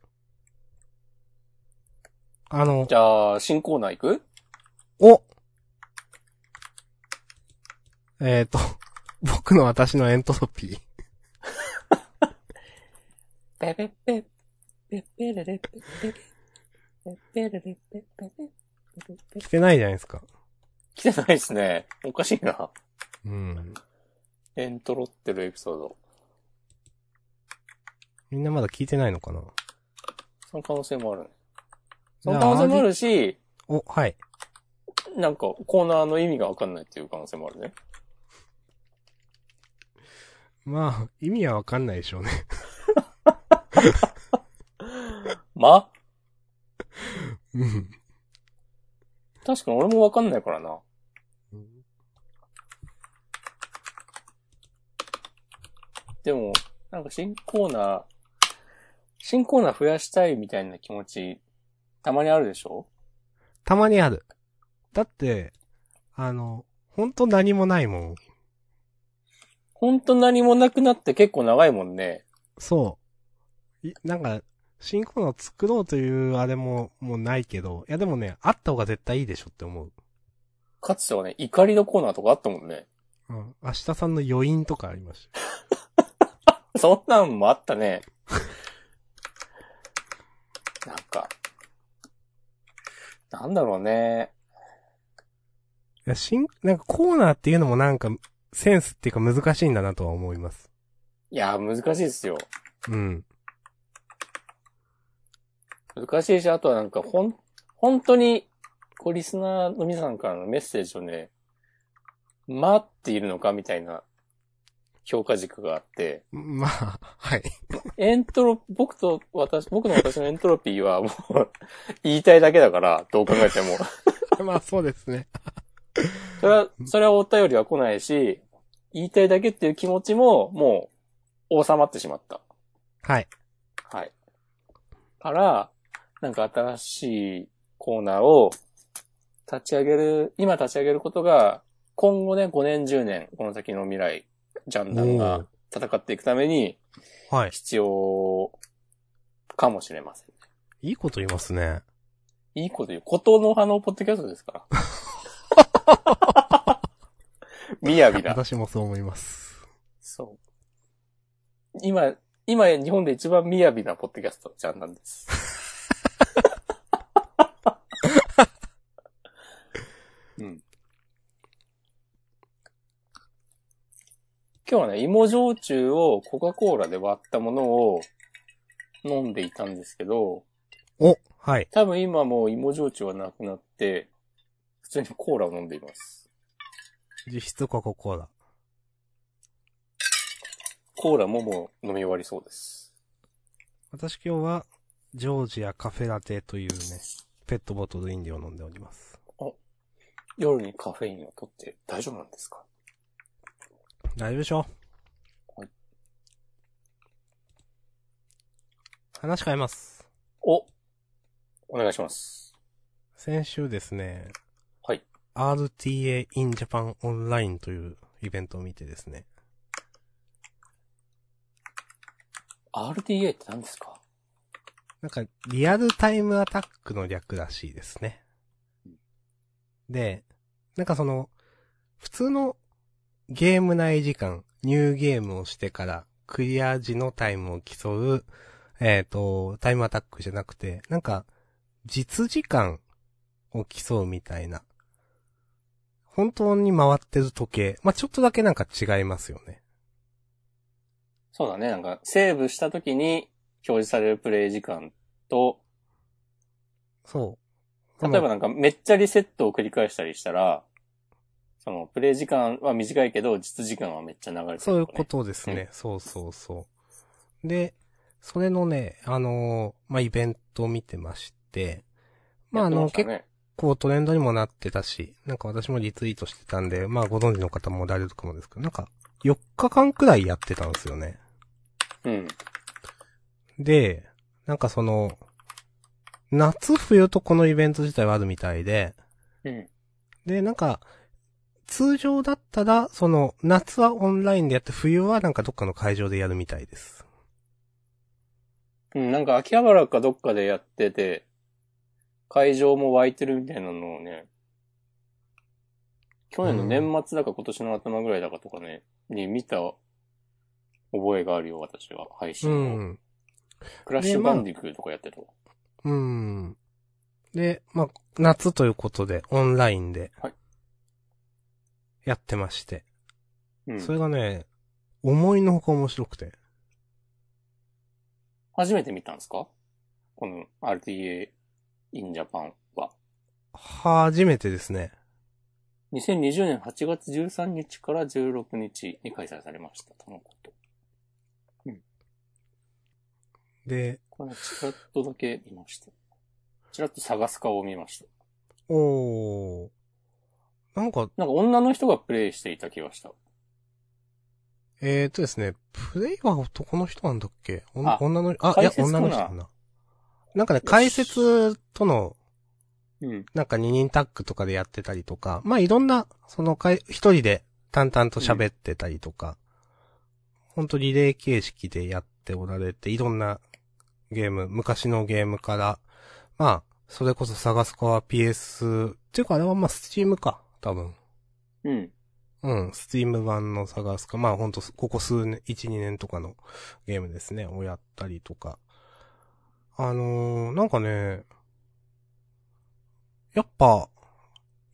あのじ、ゃあ、新コーナー行く？おえっ、と、僕の私のエントロピー。ペペペ、ペペレレペペペ、ペペレレペペペ、ペペ来てないじゃないですか。来てないですね。おかしいな。うん。エントロってるエピソード。みんなまだ聞いてないのかなその可能性もあるね。その可能性もあるし、お、はい。なんかコーナーの意味がわかんないっていう可能性もあるね。まあ、意味はわかんないでしょうね。ま？うん。確かに俺もわかんないからな。でも、なんか新コーナー、新コーナー増やしたいみたいな気持ち、たまにあるでしょ？たまにある。だって、あの、ほんと何もないもん。ほんと何もなくなって結構長いもんね。そう。いなんか、新コーナー作ろうというあれも、もうないけど、いやでもね、あった方が絶対いいでしょって思う。かつてはね、怒りのコーナーとかあったもんね。うん。明日さんの余韻とかありました。そんなんもあったね。なんか、なんだろうね。いや、新、なんかコーナーっていうのもなんか、センスっていうか難しいんだなとは思います。いや、難しいですよ。うん。難しいし、あとはなんか、ほん、本当に、こう、リスナーの皆さんからのメッセージをね、待っているのかみたいな評価軸があって、まあ、はい。エントロ、僕と私、僕の私のエントロピーはもう、言いたいだけだから、どう考えても。まあそうですね。それは、それはお便りは来ないし、言いたいだけっていう気持ちも、もう、収まってしまった。はい。はい。から、なんか新しいコーナーを立ち上げる、今立ち上げることが、今後ね、5年、10年、この先の未来、ジャンダンおがー戦っていくためにはい。必要かもしれません。いいこと言いますね。いいこと言う。ことの葉のポッドキャストですから。みやびだ。私もそう思います。そう。今、今日本で一番みやびなポッドキャスト、ジャンダンです。うん。今日はね、芋焼酎をコカ・コーラで割ったものを飲んでいたんですけど、お、はい。多分今もう芋焼酎はなくなって、普通にコーラを飲んでいます。実質コカ・コーラ。コーラももう飲み終わりそうです。私今日は、ジョージアカフェラテというね、ペットボトル飲料を飲んでおります。あ夜にカフェインを取って大丈夫なんですか大丈夫でしょはい話変えます。おお願いします。先週ですね、RTA in Japan Online というイベントを見てですね、RDA って何ですか？なんか、リアルタイムアタックの略らしいですね。で、なんかその、普通のゲーム内時間、ニューゲームをしてからクリア時のタイムを競う、えっ、と、タイムアタックじゃなくて、なんか、実時間を競うみたいな。本当に回ってる時計。まあ、ちょっとだけなんか違いますよね。そうだね。なんか、セーブした時に表示されるプレイ時間と、そう。例えばなんかめっちゃリセットを繰り返したりしたら、その、プレイ時間は短いけど、実時間はめっちゃ流れてる、ね。そういうことですね。そうそうそう。で、それのね、あのーまあ、イベントを見てまして、まあ、あの、結構トレンドにもなってたし、なんか私もリツイートしてたんで、まあ、ご存知の方もおられるかもですけど、なんか、4日間くらいやってたんですよね。うん。で、なんかその、夏冬とこのイベント自体はあるみたいで、うん。で、なんか、通常だったら、その、夏はオンラインでやって、冬はなんかどっかの会場でやるみたいです。うん、なんか秋葉原かどっかでやってて、会場も湧いてるみたいなのをね、去年の年末だか今年の頭ぐらいだかとかね、に見た覚えがあるよ、私は。配う信を。ん。クラッシュバンディクーとかやってたわ。うん。で、まあ、夏ということで、オンラインではい、やってまして。うん。それがね、思いのほか面白くて。初めて見たんですか？この RTA in Japan は。初めてですね。2020年8月13日から16日に開催されました。とのこと。で、これ、ちらっとだけ見ました。ちらっと探す顔を見ました。おー。なんか、なんか女の人がプレイしていた気がした。えーとですね、プレイは男の人なんだっけ？女の、あ、いや女の人だな。なんかね、解説との、うん。なんか二人タッグとかでやってたりとか、まあいろんな、そのかい、一人で淡々と喋ってたりとか、ほんとリレー形式でやっておられて、いろんなゲーム、昔のゲームから、まあ、それこそ探すかは PS、っていうかあれはまあスチームか、多分。うん。うん、スチーム版の探すか、まあほんと、ここ数年、1、2年とかのゲームですね、をやったりとか。あのー、なんかね、やっぱ、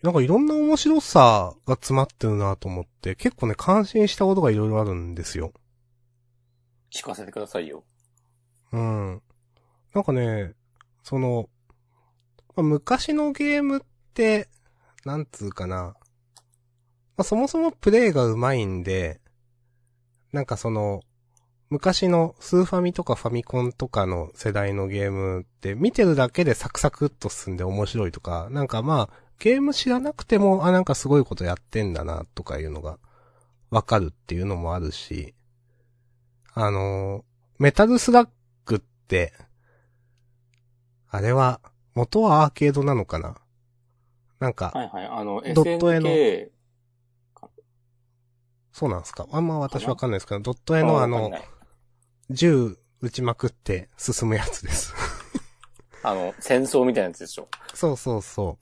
なんかいろんな面白さが詰まってるなと思って、結構ね、感心したことがいろいろあるんですよ。聞かせてくださいよ。うん。なんかね、その、まあ昔のゲームって、なんつうかな。まあ、そもそもプレイが上手いんで、なんかその、昔のスーファミとかファミコンとかの世代のゲームって見てるだけでサクサクっと進んで面白いとか、なんかまあ、ゲーム知らなくても、あ、なんかすごいことやってんだな、とかいうのがわかるっていうのもあるし、あの、メタルスラッグって、あれは、元はアーケードなのかな？なんか、はいはい。あの、ドット絵のそうなんですか？あんま私わかんないですけど、ドット絵のあの銃撃ちまくって進むやつです。あの、戦争みたいなやつでしょ。そうそうそ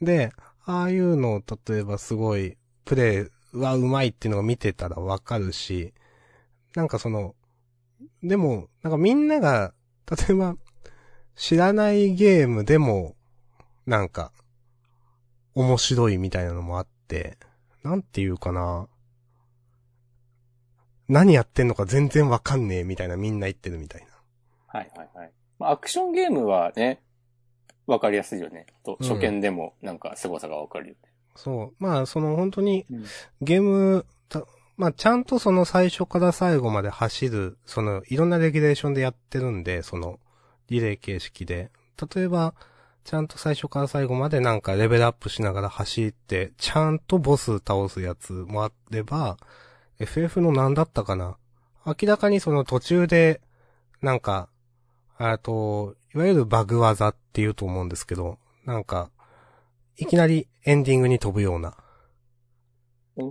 う。で、ああいうのを例えばすごい、プレイは上手いっていうのが見てたらわかるし、なんかその、でも、なんかみんなが、例えば、知らないゲームでも、なんか、面白いみたいなのもあって、なんていうかな。何やってんのか全然わかんねえみたいなみんな言ってるみたいな。はいはいはい。まあ、アクションゲームはね、わかりやすいよね。と、うん初見でもなんか凄さがわかるよね。そう。まあ、その本当にうん。ゲーム、たまあ、ちゃんとその最初から最後まで走る、その、いろんなレギュレーションでやってるんで、その、リレー形式で。例えば、ちゃんと最初から最後までなんかレベルアップしながら走って、ちゃんとボス倒すやつもあれば、FF の何だったかな？明らかにその途中で、なんか、あと、いわゆるバグ技って言うと思うんですけど、なんか、いきなりエンディングに飛ぶような、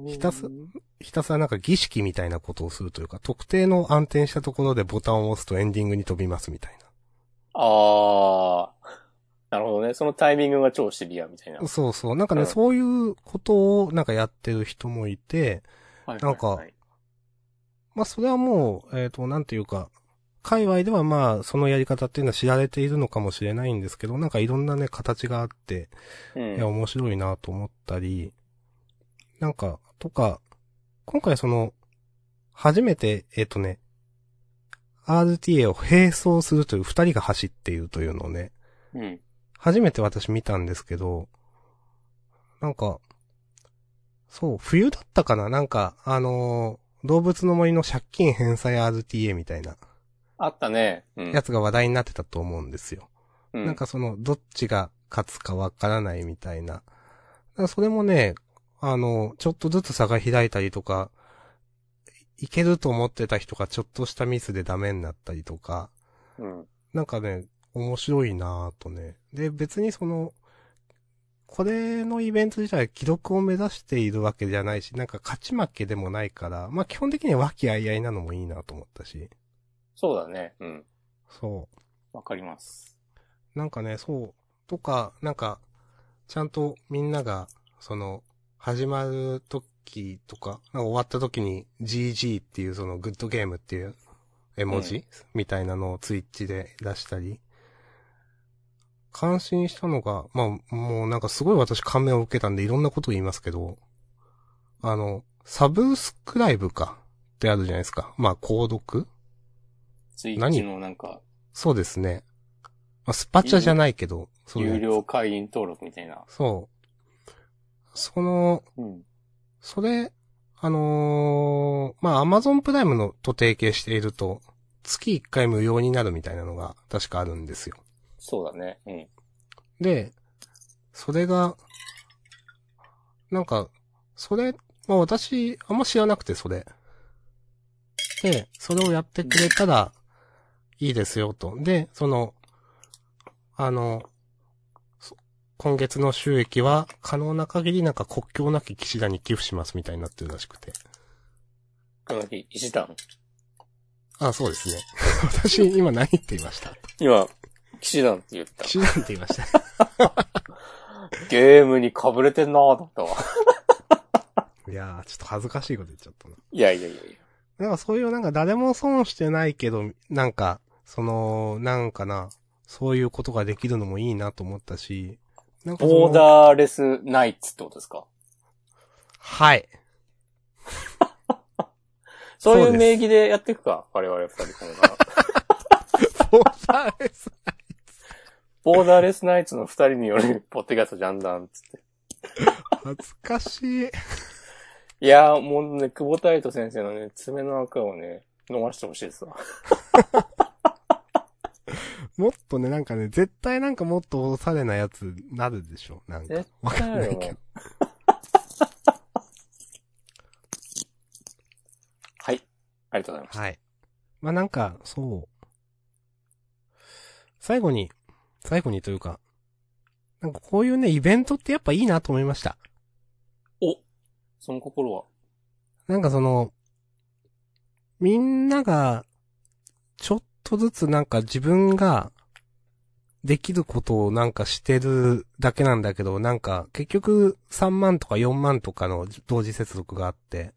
ひたすひたすらなんか儀式みたいなことをするというか、特定の安定したところでボタンを押すとエンディングに飛びますみたいあー。なるほどね。そのタイミングが超シビアみたいな。な。そうそう。なんかね、うんそういうことをなんかやってる人もいて、はいなんかはいはいまあそれはもう、えっ、と、なんていうか、界隈ではまあ、そのやり方っていうのは知られているのかもしれないんですけど、なんかいろんなね、形があって、うんいや、面白いなと思ったり、なんか、とか、今回その、初めて、えっ、とね、RTA を並走するという二人が走っているというのをね、うん。初めて私見たんですけど、なんか、そう、冬だったかな？なんか、あのー動物の森の借金返済 RTA みたいなあったね。うん。やつが話題になってたと思うんですよ。うん、なんかその、どっちが勝つかわからないみたいな。それもね、あの、ちょっとずつ差が開いたりとか、いけると思ってた人がちょっとしたミスでダメになったりとか、うん。なんかね、面白いなぁとね。で、別にその、これのイベント自体は記録を目指しているわけじゃないし、なんか勝ち負けでもないから、まあ基本的には和気あいあいなのもいいなと思ったし、そうだね。うん。そう。わかります。なんかね、そう、とか、なんか、ちゃんとみんなが、その、始まる時とか、なんか終わった時に GG っていうそのグッドゲームっていう絵文字、うんみたいなのをツイッチで出したり、感心したのが、まあ、もうなんかすごい私感銘を受けたんでいろんなこと言いますけど、あの、サブスクライブかってあるじゃないですか。まあ、購読？ツイッチのなんか、そうですね。まあ、スパチャじゃないけど、その有料会員登録みたいな。そう。その、うん。それ、あのーまあ、アマゾンプライムのと提携していると、月1回無料になるみたいなのが確かあるんですよ。そうだね。うん。で、それが、なんか、それ、まあ私、あんま知らなくて、それ。で、それをやってくれたら、いいですよ、と。で、その、あの、そ今月の収益は、可能な限りなんか国境なき騎士団に寄付しますみたいになってるらしくて。この日、石段。あ、そうですね。私、今何言っていました？今、騎士団って言った騎。士団って言いました。ゲームに被れてんなぁ、だったわ。いやー、ちょっと恥ずかしいこと言っちゃったな。いやいやいやいや。なんかそういうなんか誰も損してないけど、なんか、その、なんかな、そういうことができるのもいいなと思ったし、なんかボーダーレスナイツってことですか？はい。そういそう名義でやっていくか？我々二人ともな。ボーダーレス。ボーダーレスナイツの二人によるポッドキャストジャンダンつって。恥ずかしい。いやー、もうね、久保太斗先生のね、爪の赤をね、飲ませてほしいですわ。もっとね、なんかね、絶対なんかもっとおしゃれなやつなるでしょ。なんか絶。わかんないけど。はい。ありがとうございます。はい。まあなんか、そう。最後に、最後にというか、なんかこういうね、イベントってやっぱいいなと思いました。おその心はなんかその、みんなが、ちょっとずつなんか自分が、できることをなんかしてるだけなんだけど、なんか結局3万とか4万とかの同時接続があって、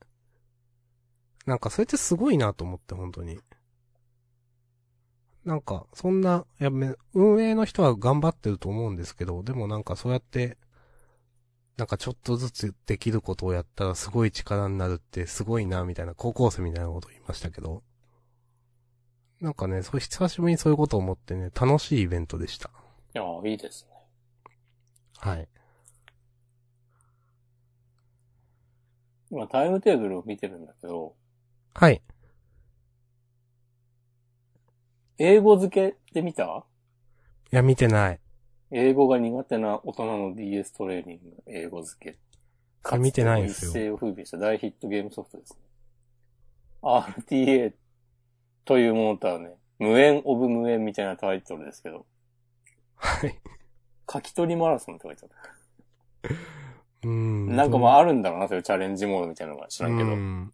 なんかそれってすごいなと思って本当に。なんか、そんな、いやめ、運営の人は頑張ってると思うんですけど、でもなんかそうやって、なんかちょっとずつできることをやったらすごい力になるってすごいな、みたいな、高校生みたいなこと言いましたけど。なんかね、そう久しぶりにそういうことを思ってね、楽しいイベントでした。いやー、いいですね。はい。今タイムテーブルを見てるんだけど、はい。英語付けで見た？いや、見てない。英語が苦手な大人の DS トレーニングの英語付け。あ見てないんですよ一世を風靡した大ヒットゲームソフトですね。RTA というものとはね、無縁オブ無縁みたいなタイトルですけど、はい。書き取りマラソンって書いてある。うーん。なんかまああるんだろうな、そういうチャレンジモードみたいなのが知らんけど。ううん。ん。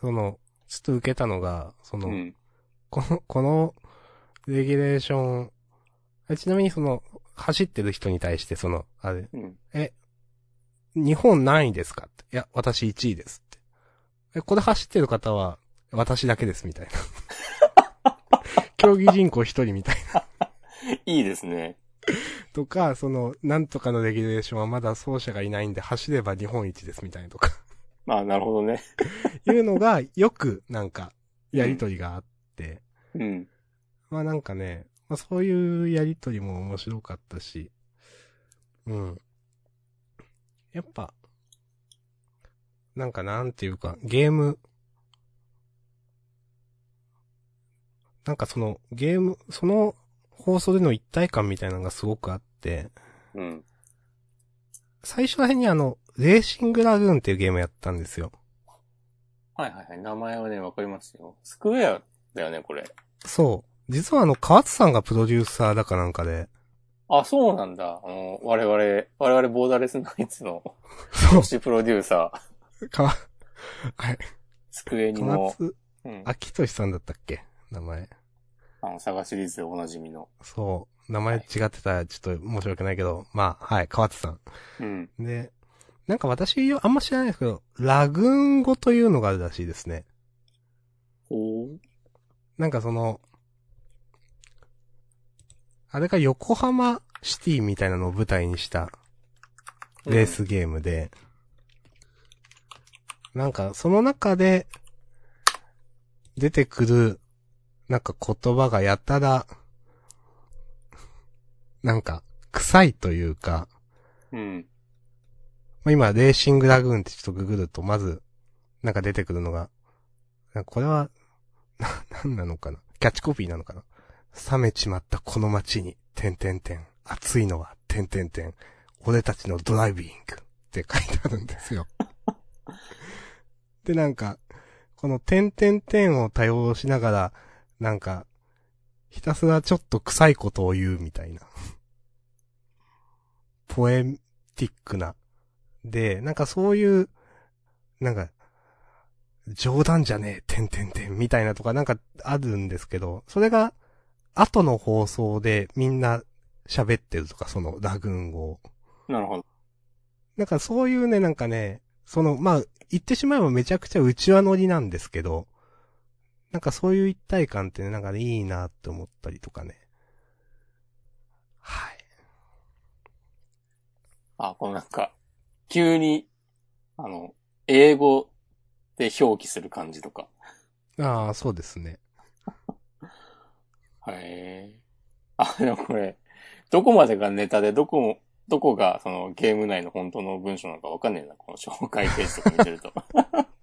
その、ちょっと受けたのが、その、この、この、レギュレーション、えちなみにその、走ってる人に対してその、あれ、うん。日本何位ですかって。いや、私1位ですって。え、これ走ってる方は、私だけですみたいな。競技人口一人みたいな。いいですね。とか、その、なんとかのレギュレーションはまだ走者がいないんで、走れば日本一ですみたいなとか。まあ、なるほどね。いうのが、よく、なんか、やりとりがあって。うん。まあなんかね、まあそういうやりとりも面白かったし、うん。やっぱ、なんかなんていうか、ゲーム、なんかその、ゲーム、その放送での一体感みたいなのがすごくあって、うん。最初ら辺にあの、レーシングラグーンっていうゲームやったんですよ。はいはいはい。名前はね、わかりますよ。スクエアだよね、これ。そう。実はあの、河津さんがプロデューサーだかなんかで、あ、そうなんだ。あの、我々、我々ボーダーレスナイツの そうプロデューサー、か、はい、スクエニ河の、津うん。秋俊さんだったっけ？名前。あの、サガシリーズでおなじみの。そう。名前違ってたらちょっと申し訳ないけど、まあ、はい、河津さん。うん。で、なんか私、あんま知らないですけど、ラグーン語というのがあるらしいですね。ほう。なんかその、あれが横浜シティみたいなのを舞台にしたレースゲームで、なんかその中で出てくる、なんか言葉がやたら、なんか臭いというか、うん。まあ、今、レーシングラグーンってちょっとググると、まず、なんか出てくるのが、これは、な、なんなのかな？キャッチコピーなのかな？冷めちまったこの街に、てんてんてん。暑いのは、てんてんてん。俺たちのドライビングって書いてあるんですよ。で、なんか、このてんてんてんを多用しながら、なんか、ひたすらちょっと臭いことを言うみたいな。ポエティックなで、なんかそういう、なんか、冗談じゃねえ、てんてんてん、みたいなとかなんかあるんですけど、それが、後の放送でみんな喋ってるとか、そのラグーン語を。なるほど。なんかそういうね、なんかね、その、まあ、言ってしまえばめちゃくちゃ内輪乗りなんですけど、なんかそういう一体感ってね、なんかね、いいなって思ったりとかね。はい。あ、このなんか、急に、あの、英語で表記する感じとか。ああ、そうですね。へえ。あ、でもこれ、どこまでがネタで、どこも、どこがそのゲーム内の本当の文章なのかわかんねえな、この紹介ページとか見てると。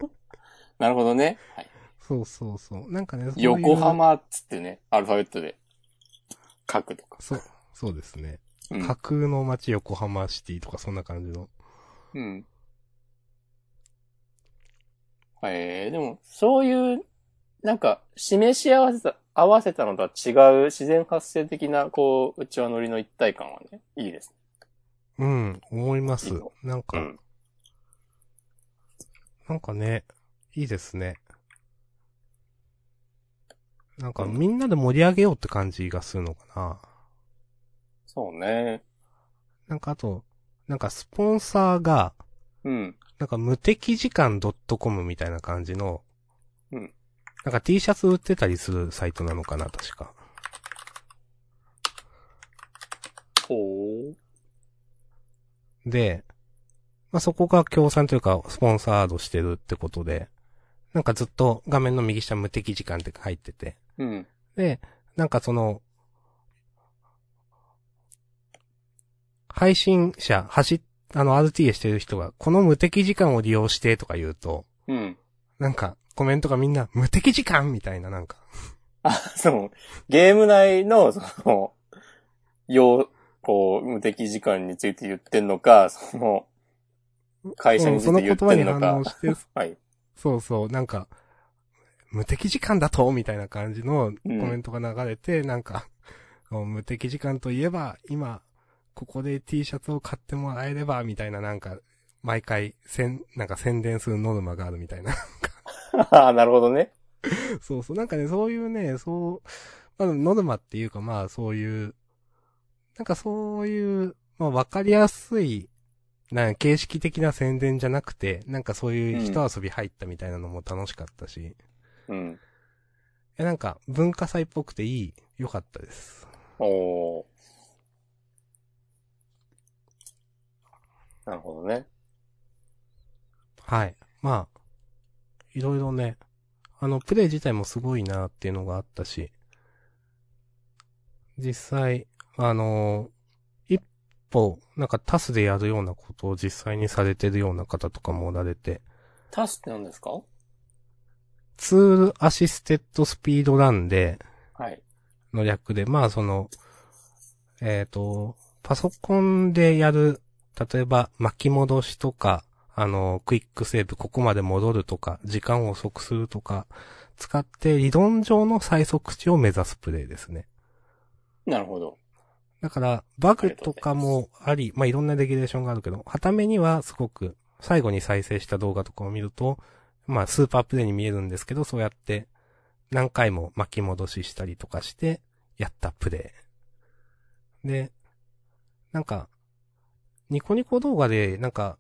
なるほどね。はい、そうそうそう。なんかね、横。浜っつってね、アルファベットで書くとか。そう、そうですね。うん。架空の街横浜シティとかそんな感じの。うん。ええでも、そういう、なんか、示し合わせた、合わせたのとは違う自然発生的な、こう、内輪乗りの一体感はね、いいですうん、思いますいいの？なんか、うん。なんかね、いいですね。なんかうんみんなで盛り上げようって感じがするのかな。そうね。なんかあと、なんかスポンサーが、うん。なんか無敵時間 .com みたいな感じの、うん。なんか T シャツ売ってたりするサイトなのかな、確か。ほう。で、まあ、そこが協賛というか、スポンサードしてるってことで、なんかずっと画面の右下無敵時間って入ってて、うん。で、なんかその、配信者、走っ、あの RTA してる人が、この無敵時間を利用してとか言うと、うん。なんか、コメントがみんな、無敵時間みたいななんか。あ、そう。ゲーム内の、その、要、こう、無敵時間について言ってんのか、その、会社につそのいて言ってんのか応。して、はい。そうそう、なんか、無敵時間だと？みたいな感じのコメントが流れて、なんか、無敵時間といえば、今、ここで T シャツを買ってもらえれば、みたいななんか、毎回、せん、なんか宣伝するノルマがあるみたいな。ああ、なるほどね。そうそう、なんかね、そういうね、そう、まあ、ノルマっていうかまあ、そういう、なんかそういう、まあ、わかりやすい、なんか形式的な宣伝じゃなくて、なんかそういう人遊び入ったみたいなのも楽しかったし、うん。え、なんか文化祭っぽくていい、良かったです。おー。なるほどね。はい。まあ、いろいろね、あの、プレイ自体もすごいなっていうのがあったし、実際、あの一歩、なんかタスでやるようなことを実際にされてるような方とかもおられて、タスって何ですか？ツールアシステッドスピードランで、はい。の略で、まあその、えっ、と、パソコンでやる、例えば巻き戻しとか、あの、クイックセーブここまで戻るとか、時間を遅くするとか、使って理論上の最速値を目指すプレイですね。なるほど。だから、バグとかもあり、まあいろんなレギュレーションがあるけど、はためにはすごく、最後に再生した動画とかを見ると、まあスーパープレイに見えるんですけど、そうやって何回も巻き戻ししたりとかして、やったプレイ。で、なんか、ニコニコ動画で、なんか、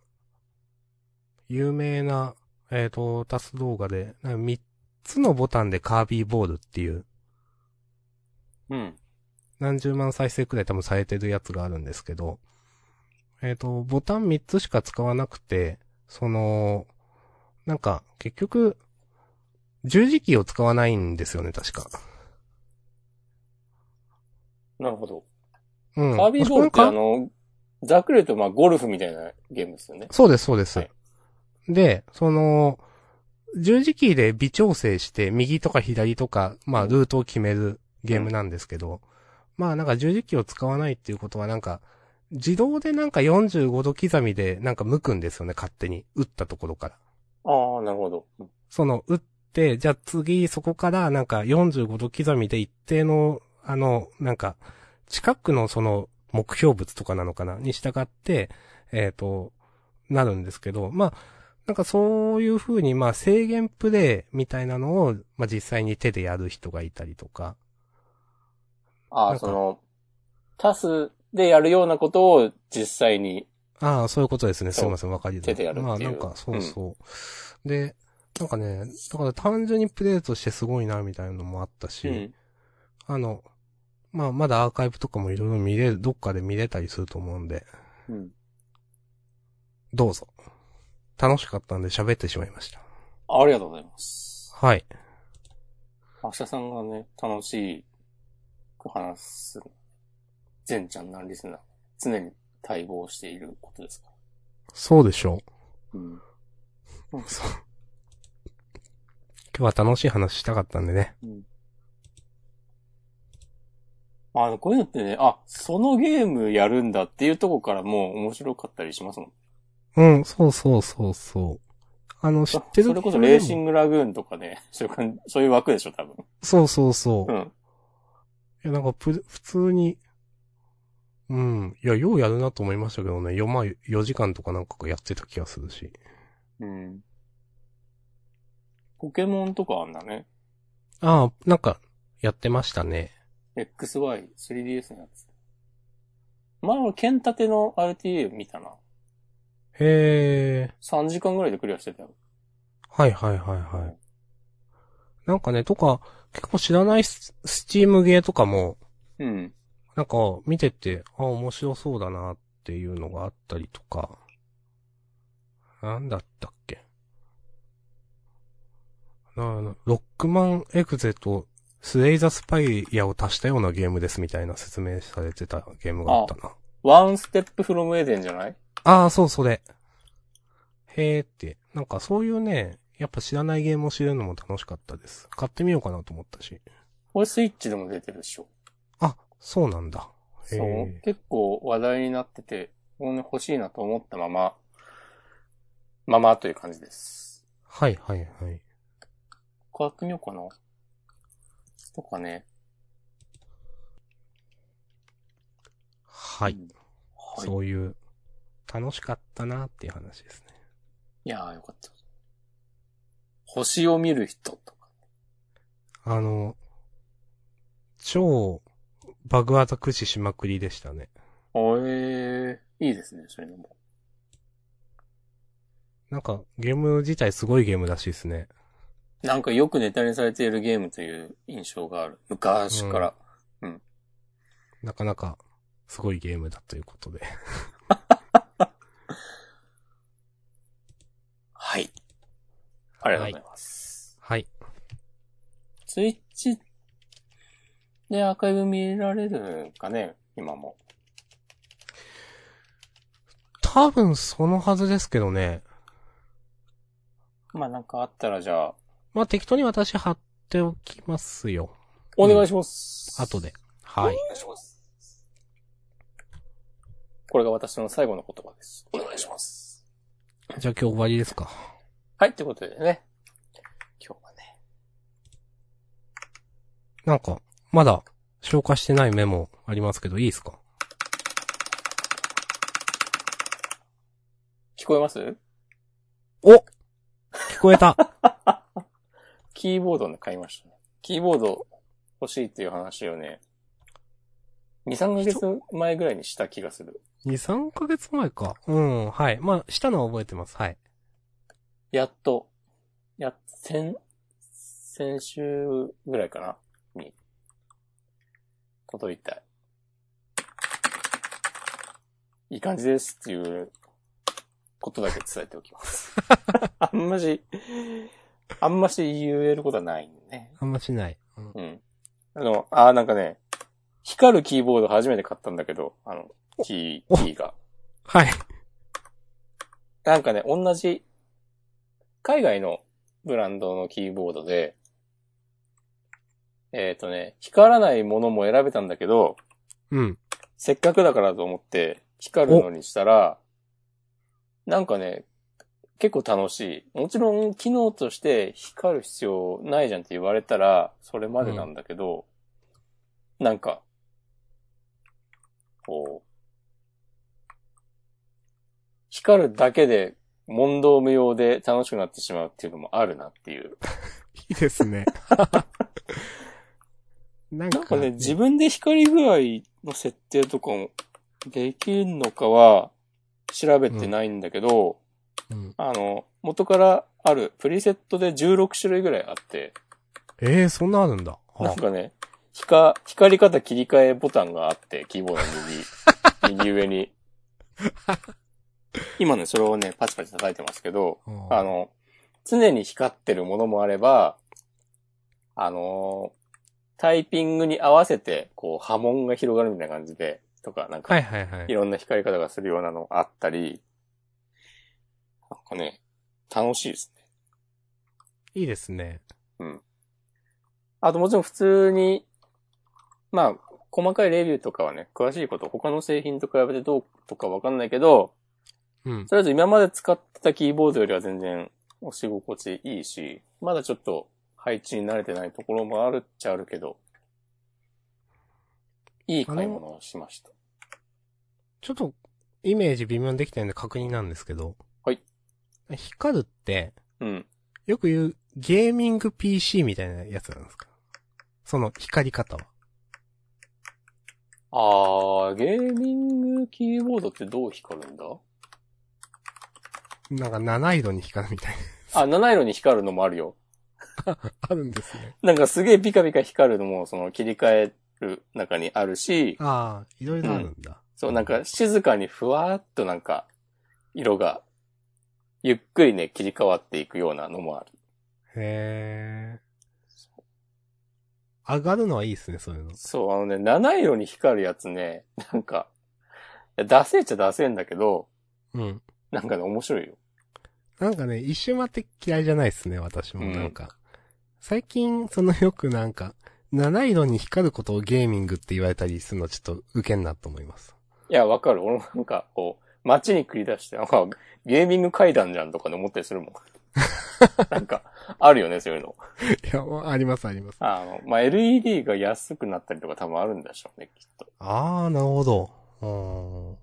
有名な、えっ、と、タス動画で、なんか3つのボタンでカービーボールっていう、うん。何十万再生くらい多分されてるやつがあるんですけど、えっ、と、ボタン3つしか使わなくて、その、なんか、結局、十字キーを使わないんですよね、確か。なるほど。うん。カービーボールってまああの、ざっくり言うとまあゴルフみたいなゲームですよね。そうです、そうです。はいで、その、十字キーで微調整して、右とか左とか、まあ、ルートを決めるゲームなんですけど、まあ、なんか十字キーを使わないっていうことは、なんか、自動でなんか45度刻みで、なんか向くんですよね、勝手に。打ったところから。ああ、なるほど。うんその、打って、じゃあ次、そこから、なんか45度刻みで一定の、あの、なんか、近くのその、目標物とかなのかな？に従って、えっ、と、なるんですけど、まあ、なんかそういう風に、まあ制限プレイみたいなのを、まあ実際に手でやる人がいたりとか。ああ、その、タスでやるようなことを実際に、ああ、そういうことですね。すそういません、わかりづらい。手でやるっていうまあなんか、そうそう。で、なんかね、だから単純にプレイとしてすごいな、みたいなのもあったし、うん。あの、まあまだアーカイブとかもいろいろ見れる、どっかで見れたりすると思うんで、うん。どうぞ。楽しかったんで喋ってしまいました。ありがとうございます。はい。明日さんがね、楽しく話す、全チャンネルリスナー、常に待望していることですか？そうでしょう。うん。そう。今日は楽しい話したかったんでね。うん。あ、こういうのってね、あ、そのゲームやるんだっていうとこからもう面白かったりしますもん。うん、そうそうそうそう。あの、知ってる？それこそレーシングラグーンとかね、そういう感じ、そういう枠でしょ、多分。そうそうそう。いうん。や、なんか普通に、うん。いや、ようやるなと思いましたけどね。よ、まあ、4時間とかなんかやってた気がするし。うん。ポケモンとかあんだね。ああ、なんか、やってましたね。XY、3DS のやつ。前俺、剣立ての RTA 見たな。へえ。3時間ぐらいでクリアしてたよ。はいはいはいはい。なんかね、とか、結構知らないススチームゲーとかも、うん。なんか見てて、あ、面白そうだなっていうのがあったりとか。なんだったっけ。あの、ロックマンエグゼとスレイザスパイアを足したようなゲームですみたいな説明されてたゲームがあったな。ワンステップフロムエデンじゃない？ああ、そう、それ。へーって。なんかそういうね、やっぱ知らないゲームを知れるのも楽しかったです。買ってみようかなと思ったし。これスイッチでも出てるでしょ。あ、そうなんだ。へそう？ー。結構話題になってて、ね欲しいなと思ったまま、ままという感じです。はいはいはい。こうやってみようかな。とかね。はい。うんはい。そういう、楽しかったなっていう話ですね。いやーよかった。星を見る人とか。あの、超、バグアタ駆使しまくりでしたね。おえー、いいですね、そういうのも。なんか、ゲーム自体すごいゲームらしいですね。なんかよくネタにされているゲームという印象がある。昔から。なかなか、すごいゲームだということで。はい。ありがとうございます。はい。ツイッチでアーカイブ見られるかね？今も。多分そのはずですけどね。まあなんかあったらじゃあ、まあ、適当に私貼っておきますよ。お願いします。後で。はい。お願いします。これが私の最後の言葉です。お願いします。じゃあ今日終わりですか。はい、ということでね。今日はね。なんか、まだ、消化してないメモありますけど、いいですか？聞こえます？お聞こえた キーボードね、買いましたね。キーボード欲しいっていう話をね、2、3ヶ月前ぐらいにした気がする。?2、3ヶ月前か。うん、はい。まあ、したのは覚えてます。はい。やっと、や、先、先週ぐらいかなに、届いた。いい感じですっていうことだけ伝えておきます。あんまし、あんまし言えることはないね。あんましない。うん、うん。あの、あーなんかね、光るキーボード初めて買ったんだけど、あの、キおー、キーが。はい。なんかね、同じ、海外のブランドのキーボードで、えっ、とね、光らないものも選べたんだけど、うん。せっかくだからと思って、光るのにしたら、なんかね、結構楽しい。もちろん、機能として光る必要ないじゃんって言われたら、それまでなんだけど、なんか、こう、光るだけで問答無用で楽しくなってしまうっていうのもあるなっていう。いいですね。なんか、なんかね、自分で光具合の設定とかもできるのかは調べてないんだけど、うん、あの、元からあるプリセットで16種類ぐらいあって、ええー、そんなあるんだ。はなんかね、光、光り方切り替えボタンがあって、キーボードの右、右上に。今ね、それをね、パチパチ叩いてますけど、ああ、の、常に光ってるものもあれば、あのータイピングに合わせて、こう、波紋が広がるみたいな感じで、とか、なんか、はいはいはいい。ろんな光り方がするようなのあったり、なんかね、楽しいですね。いいですね。あともちろん普通に、まあ、細かいレビューとかはね、詳しいこと、他の製品と比べてどうとかわかんないけど、うん。とりあえず今まで使ってたキーボードよりは全然押し心地いいし、まだちょっと配置に慣れてないところもあるっちゃあるけど、いい買い物をしました。ちょっと、イメージ微妙にできてるんで確認なんですけど。はい。光るって、うん。よく言うゲーミング PC みたいなやつなんですか？その光り方は。あー、ゲーミングキーボードってどう光るんだ？なんか七色に光るみたいあ、七色に光るのもあるよ。な。あるんですね。なんかすげえピカピカ光るのも、その切り替える中にあるし、ああ、いろいろあるんだ。そう、なんか静かにふわーっとなんか、色が、ゆっくりね、切り替わっていくようなのもある。へえ。上がるのはいいですね、そういうの。そう、あのね、七色に光るやつね、なんか、出せっちゃ出せんだけど、うん。なんかね、面白いよ。なんかね、一周回って嫌いじゃないっすね、私も。うんなんか。最近、そのよくなんか、七色に光ることをゲーミングって言われたりするのちょっとウケんなと思います。いや、わかる。俺もなんか、こう、街に繰り出して、なんか、ゲーミング階段じゃんとかで思ったりするもん。なんか、あるよね、そういうの。いや、ありますあります。あの、まあ、LED が安くなったりとか多分あるんでしょうね、きっと。あー、なるほど。うーん。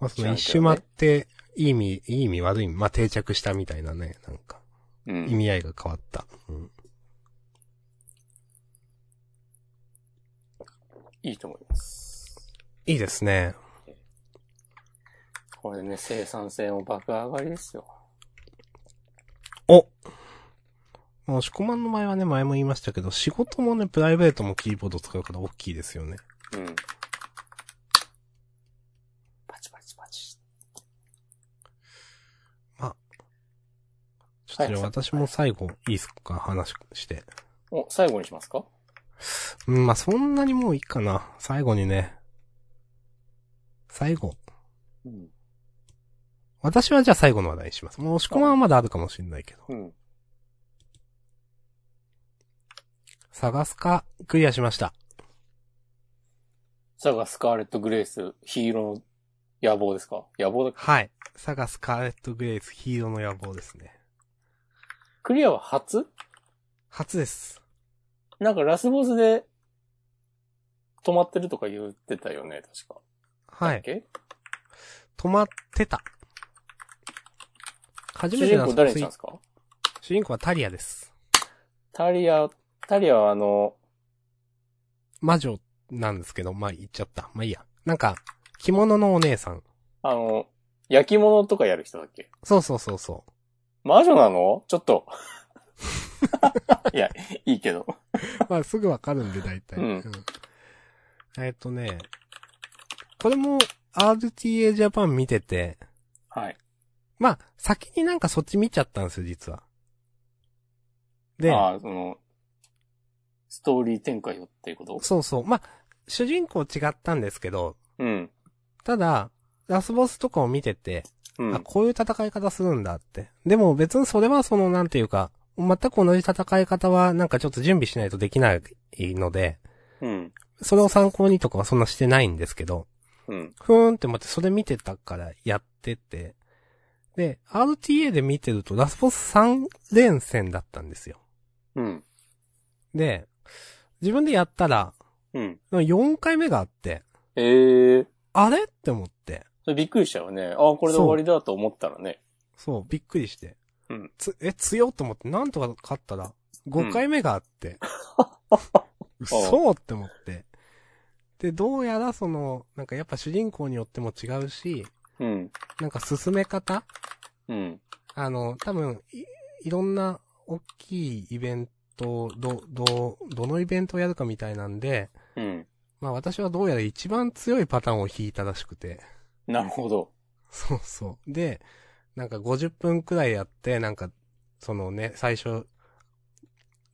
まあ、その一周回って、いい意味、いい意味悪い意味、まあ、定着したみたいなね、なんか、うん。意味合いが変わった。うん。いいと思います。いいですね。これでね、生産性も爆上がりですよ。おもう、シコマンの場合はね、前も言いましたけど、仕事もね、プライベートもキーボード使うから大きいですよね。うん。パチパチパチ。ちょっとじゃあはい私も最後、いいっすか？話して。お、最後にしますか？うん、まあ、そんなにもういいかな。最後にね。最後。うん。私はじゃあ最後の話題にします。もう、押し込まんはまだあるかもしれないけど。うん。探すか、クリアしました。サガスカーレット・グレイス、ヒーローの野望ですか？野望だっけ？はい。サガスカーレット・グレイス、ヒーローの野望ですね。クリアは初？初です。なんかラスボスで止まってるとか言ってたよね、確か。はい。止まってた。初め主人公誰にしたんですか？主人公はタリアです。タリア、タリアはあの、魔女なんですけど、まあ言っちゃった。まあいいや。なんか、着物のお姉さん。あの、焼き物とかやる人だっけ？そうそうそうそう。魔女なの？ちょっと。いや、いいけど。まあすぐわかるんで、大体。うんえっとね、これも RTA ジャパン見てて、はい。まあ、先になんかそっち見ちゃったんですよ、実は。で、ああ、その、ストーリー展開をっていうこと？そうそう。まあ、主人公違ったんですけど、うん。ただ、ラスボスとかを見てて、あ、うん。こういう戦い方するんだって。でも別にそれはその、なんていうか、全く同じ戦い方はなんかちょっと準備しないとできないので、うん。それを参考にとかはそんなしてないんですけど、うん。ふーんって思ってそれ見てたからやってて、で、RTA で見てるとラスボス3連戦だったんですよ。うん。で、自分でやったら、うん。4回目があって、ええー。あれ？って思って、それびっくりしたよね。ああ、これで終わりだと思ったらね。そう、びっくりして。うんつ、え、強っと思って、なんとか勝ったら、5回目があって、嘘って思って。で、どうやらその、なんかやっぱ主人公によっても違うし、うん。なんか進め方？うん。あの、多分い、いろんな大きいイベント、ど、ど、どのイベントをやるかみたいなんで、うん。まあ私はどうやら一番強いパターンを引いたらしくて。なるほど。そうそう。で、なんか50分くらいやって、なんか、そのね、最初、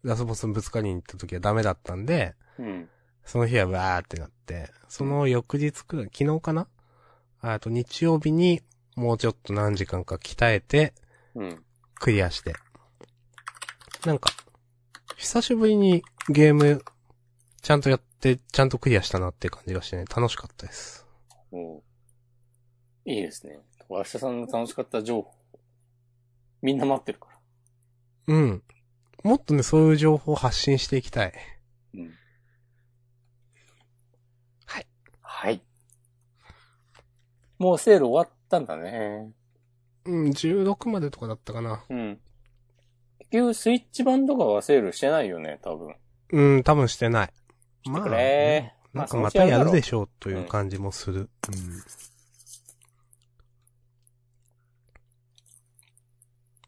ラスボスにぶつかりに行った時はダメだったんで、うん。その日はわーってなって、その翌日くらい、昨日かな？あと日曜日にもうちょっと何時間か鍛えて、うん。クリアして。なんか、久しぶりにゲーム、ちゃんとやって、ちゃんとクリアしたなって感じがしてね、楽しかったです。おういいですね。明日さんの楽しかった情報。みんな待ってるから。うん。もっとね、そういう情報を発信していきたい。うん。はい。はい。もうセール終わったんだね。うん、16までとかだったかな。うん。結局スイッチ版とかはセールしてないよね、多分。うん、多分してない。まあ、なんかまたやるでししょうという感じもする。うん。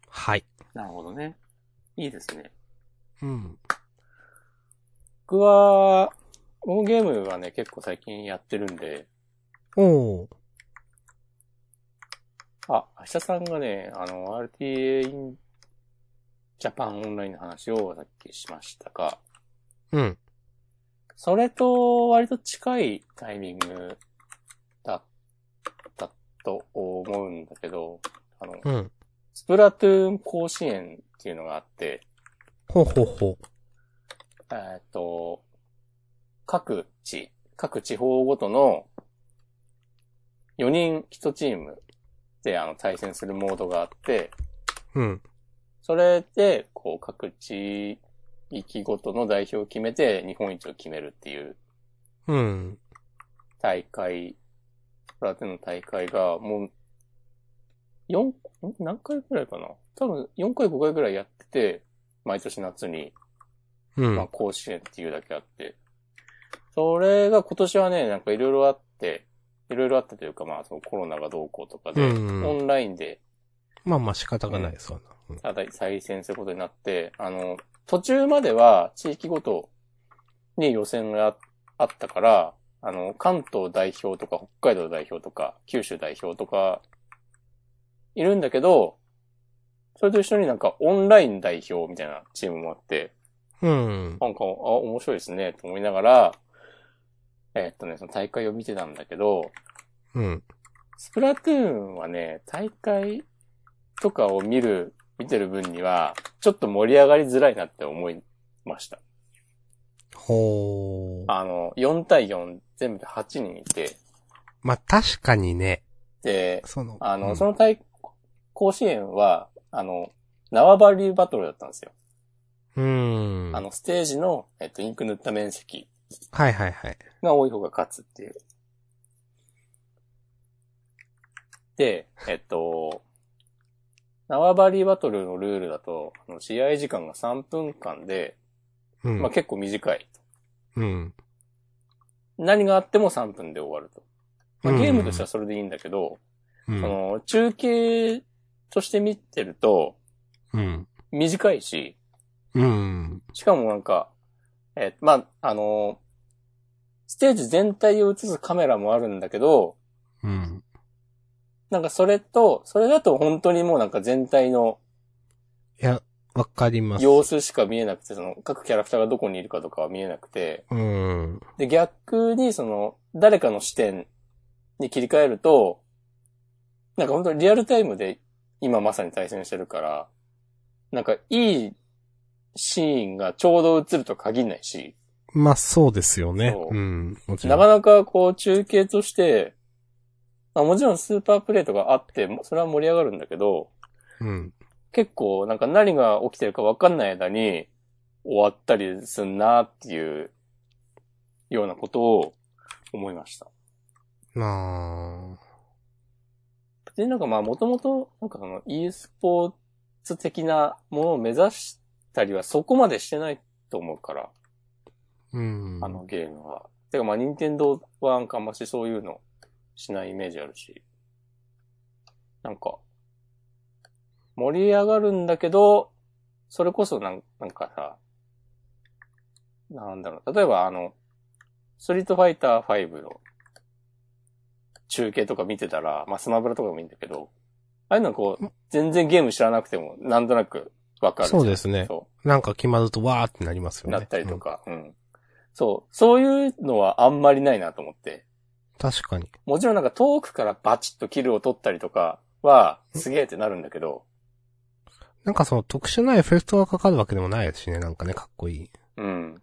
はい。なるほどね。いいですね。うん。僕は、このゲームはね、結構最近やってるんで、おー。あ、明日さんがね、あの、RTA in Japan オンラインの話をさっきしましたが、うん。それと割と近いタイミングだったと思うんだけど、あの、うん。スプラトゥーン甲子園っていうのがあって、ほうほうほえーっと、各地、各地方ごとの4人1チームであの対戦するモードがあって、う。うん。それで、こう、各地域ごとの代表を決めて日本一を決めるっていううん。大会、プラトゥーンの大会が、もう、4、ん何回くらいかな？多分4回5回くらいやってて、毎年夏に、うん。まあ甲子園っていうだけあって。それが今年はね、なんかいろいろあって、いろいろあったというか、まあそのコロナがどうこうとかで、うんオンラインでまあまあ仕方がないですわな。うんただ再戦することになって、あの、途中までは地域ごとに予選があったから、あの、関東代表とか北海道代表とか九州代表とかいるんだけど、それと一緒になんかオンライン代表みたいなチームもあって、うん。なんか、あ、面白いですね、と思いながら、えーっとね、その大会を見てたんだけど、うん。スプラトゥーンはね、大会とかを見る、見てる分には、ちょっと盛り上がりづらいなって思いました。ほー。あの、4対4全部で8人いて、まあ確かにね、で、その、あの、うんその大、甲子園は、あの、縄張りバトルだったんですよ。うん。あの、ステージの、えっと、インク塗った面積はいはいはい。が多い方が勝つっていう。で、えっと、縄張りバトルのルールだと、あの試合時間が3分間で、うん。まあ結構短い。うん。何があっても3分で終わると。まあ、うんゲームとしてはそれでいいんだけど、うん。その中継として見てるとうん。短いし、うん。しかもなんか、えーまあ、あのステージ全体を映すカメラもあるんだけど、うん。なんかそれと、それだと本当にもうなんか全体のいや、わかります。様子しか見えなくて、その各キャラクターがどこにいるかとかは見えなくて、うん。で、逆にその誰かの視点に切り替えると、なんか本当にリアルタイムで今まさに対戦してるから、なんかいいシーンがちょうど映ると限んないし、まあそうですよね。そううん。もちろ。なんかなかこう中継として、まあ、もちろんスーパープレイとかあって、それは盛り上がるんだけど、うん。結構なんか何が起きてるか分かんない間に終わったりすんなっていうようなことを思いました。なで、なんかまあもともとなんかその e スポーツ的なものを目指したりはそこまでしてないと思うから、あうん。あのゲームは。てかまあ任天堂はなんかあんましそういうのしないイメージあるし。なんか、盛り上がるんだけど、それこそなんなんかさ、なんだろう、例えばあの、ストリートファイター5の中継とか見てたら、まあスマブラとかもいいんだけど、ああいうのこう、全然ゲーム知らなくても、なんとなくわかる。そうですねそなんか決まるとわーってなりますう。よね。なったりとか、うん。そう。そういうのはあんまりないなと思って。うん。確かに。もちろんなんか遠くからバチッとキルを取ったりとかは、すげえってなるんだけど、なんかその特殊なエフェクトがかかるわけでもないしね。なんかね、かっこいい。うん。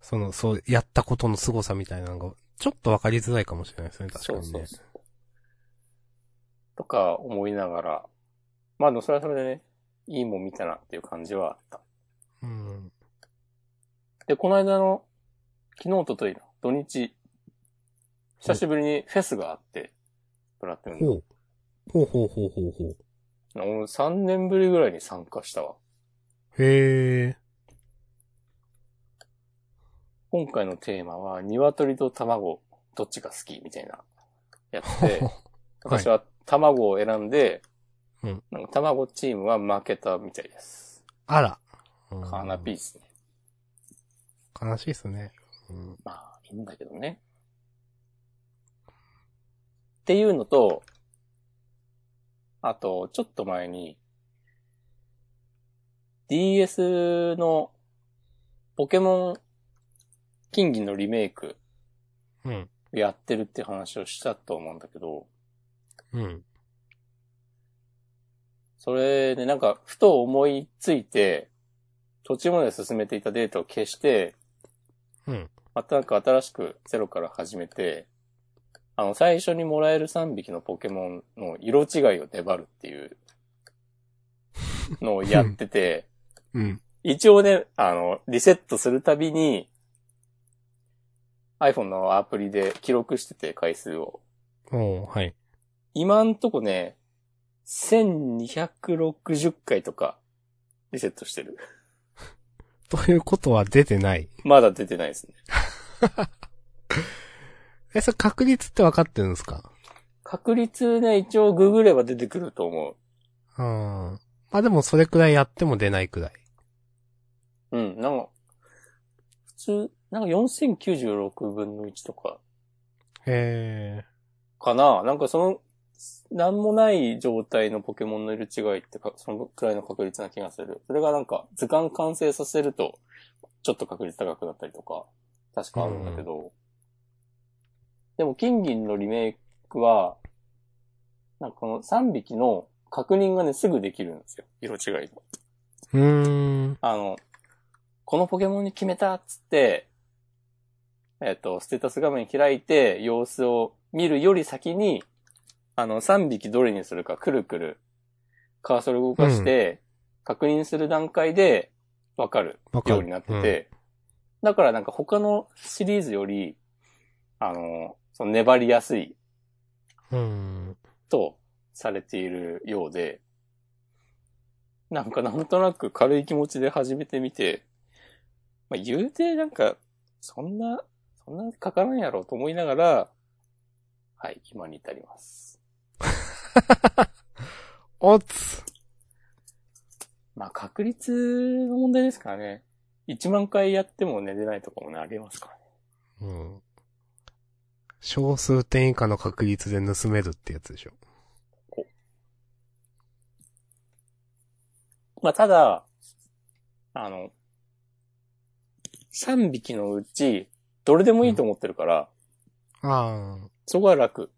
その、そう、やったことの凄さみたいなのが、ちょっとわかりづらいかもしれないですね。確かにね。そうそうそう。とか思いながら、まあでもそれはそれでね、いいもん見たなっていう感じはあった。うん。で、この間の、昨日、おとといの土日、久しぶりにフェスがあって、プラトゥーンの。ほう。ほうほうほうほうほう。俺3年ぶりぐらいに参加したわ。へえ。今回のテーマは、鶏と卵、どっちが好き？みたいな、やって、私は卵を選んで、うんなんか卵チームは負けたみたいです。あら。カーナピースね。悲しいですね。うん。まあ、いいんだけどね。っていうのと、あと、ちょっと前に、DS のポケモン金銀のリメイクうん。やってるって話をしたと思うんだけど、うん。それでなんか、ふと思いついて、途中まで進めていたデータを消して、うん。またなんか新しくゼロから始めて、あの、最初にもらえる3匹のポケモンの色違いを粘るっていうのをやってて、うん。一応ね、あの、リセットするたびに、iPhone のアプリで記録してて回数を。おーはい。今んとこね、1260回とかリセットしてる。ということは出てない。まだ出てないですね。え、それ確率って分かってるんですか？確率ね、一応ググれば出てくると思う。うん。まあでもそれくらいやっても出ないくらい。うん、なんか、普通、なんか4096分の1とかへかななんかその、なんもない状態のポケモンの色違いってか、そのくらいの確率な気がする。それがなんか図鑑完成させると、ちょっと確率高くなったりとか、確かあるんだけど、でも金銀のリメイクは、なんかこの3匹の確認がね、すぐできるんですよ。色違い。うーん。あの、このポケモンに決めたっつって、えっ、と、ステータス画面開いて様子を見るより先に、あの、3匹どれにするかくるくるカーソル動かして、確認する段階でわかるようになってて、だからなんか他のシリーズより、あの、その粘りやすいうん。とされているようで、なんかなんとなく軽い気持ちで始めてみて、まあ、言うてなんか、そんな、そんなかからんやろうと思いながら、はい、今に至ります。おつ。まあ、確率の問題ですからね。1万回やってもね、出ないとかもね、ありますからね。うん。小数点以下の確率で盗めるってやつでしょ。まあ、ただ、あの、3匹のうち、どれでもいいと思ってるから、あそこは楽。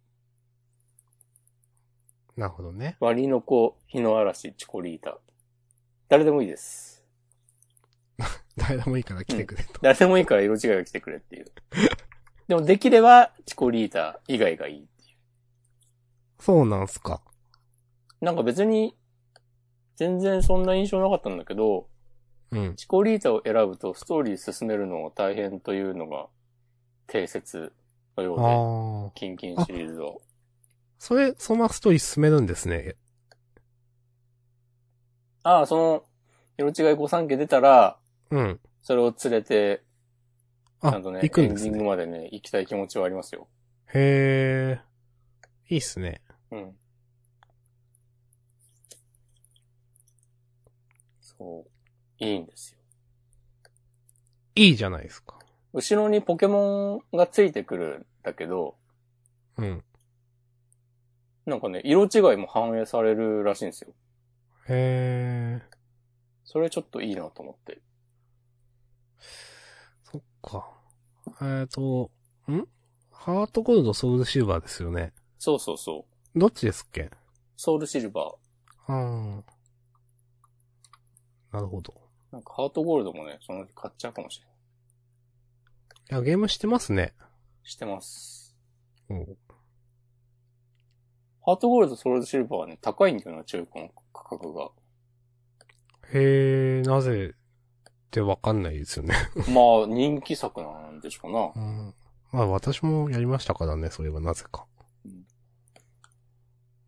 あ、なるほどね。ワニの子、日の嵐、チコリータ。誰でもいいです。誰でもいいから来てくれと。誰でもいいから色違いが来てくれっていう。でもできれば、チコリータ以外がいいっていそうなんすか。う。なんか別に、全然そんな印象なかったんだけど、うん。チコリータを選ぶとストーリー進めるのが大変というのが定説のようで。キンキンシリーズを。それ、そのストーリー進めるんですね。ああ、その、色違い御三家出たら、うん。それを連れて、ちあ、ゃんとね、行くんですねエンディング。までね、行きたい気持ちはありますよ。へえ。いいっすね。うん。そう。いいんですよ。いいじゃないですか。後ろにポケモンがついてくるんだけど、うん。なんかね、色違いも反映されるらしいんですよ。へえ。それちょっといいなと思って。そっか。えっ、と、ん？ハートゴールド、ソウルシルバーですよね。そうそうそう。どっちですっけ？ソウルシルバー。ああ。なるほど。なんかハートゴールドもね、そのうち買っちゃうかもしれない。いや、ゲームしてますね。してます。うん。ハートゴールド、ソウルシルバーはね、高いんだよな、中古の価格が。へえ、なぜってわかんないですよね。まあ、人気作なんでしょうな。うん。まあ私もやりましたからね、それはなぜか。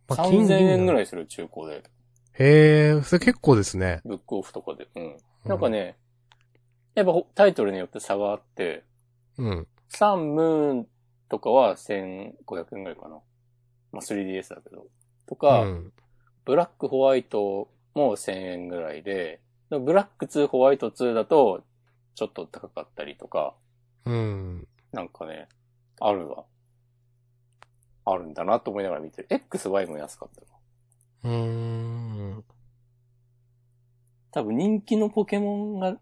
まあ3000円ぐい。らいする中古で。へえ、それ結構ですね。ブックオフとかで。うん。なんかね、やっぱほタイトルによって差があって、うん。サンムーンとかは1500円ぐらいかな。まあ 3DS だけど。とうか、ん。ブラックホワイトも1000円ぐらいで、でもブラック2、ホワイト2だと、ちょっと高かったりとか、うん。なんかね、あるわ。あるんだなと思いながら見てる。XY も安かったな。うーん。多分人気のポケモンが、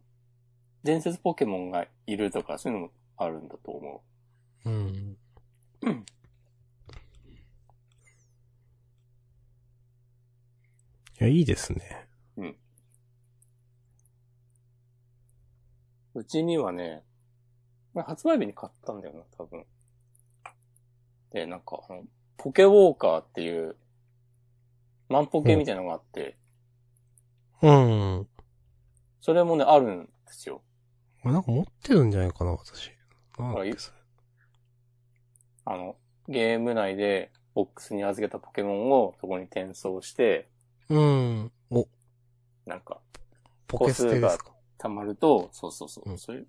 伝説ポケモンがいるとか、そういうのもあるんだと思うん。いや、いいですね。うちにはね、まあ発売日に買ったんだよな、多分。で、なんか、あの、ポケウォーカーっていう、マンポケみたいなのがあって、うん。それもね、あるんですよ。なんか持ってるんじゃないかな、私。なんだっはいけそれあの、ゲーム内でボックスに預けたポケモンをそこに転送して、うん。お、なんか、ポケステですか？溜まると、そうそうそう、うんそういう、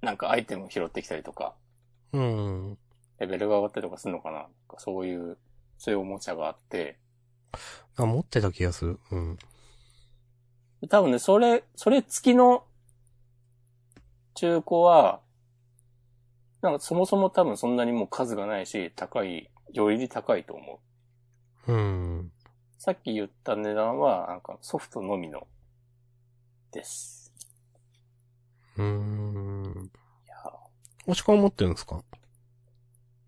なんかアイテムを拾ってきたりとか、うん。レベルが上がったりとかするのかな？なんかそういう、そういうおもちゃがあって、あ、持ってた気がする。うん。多分ね、それ、それ付きの中古は、なんかそもそも多分そんなにもう数がないし、高い、より高いと思う。うん。さっき言った値段は、なんかソフトのみの、です。うーん。いや押し込み持ってるんですか？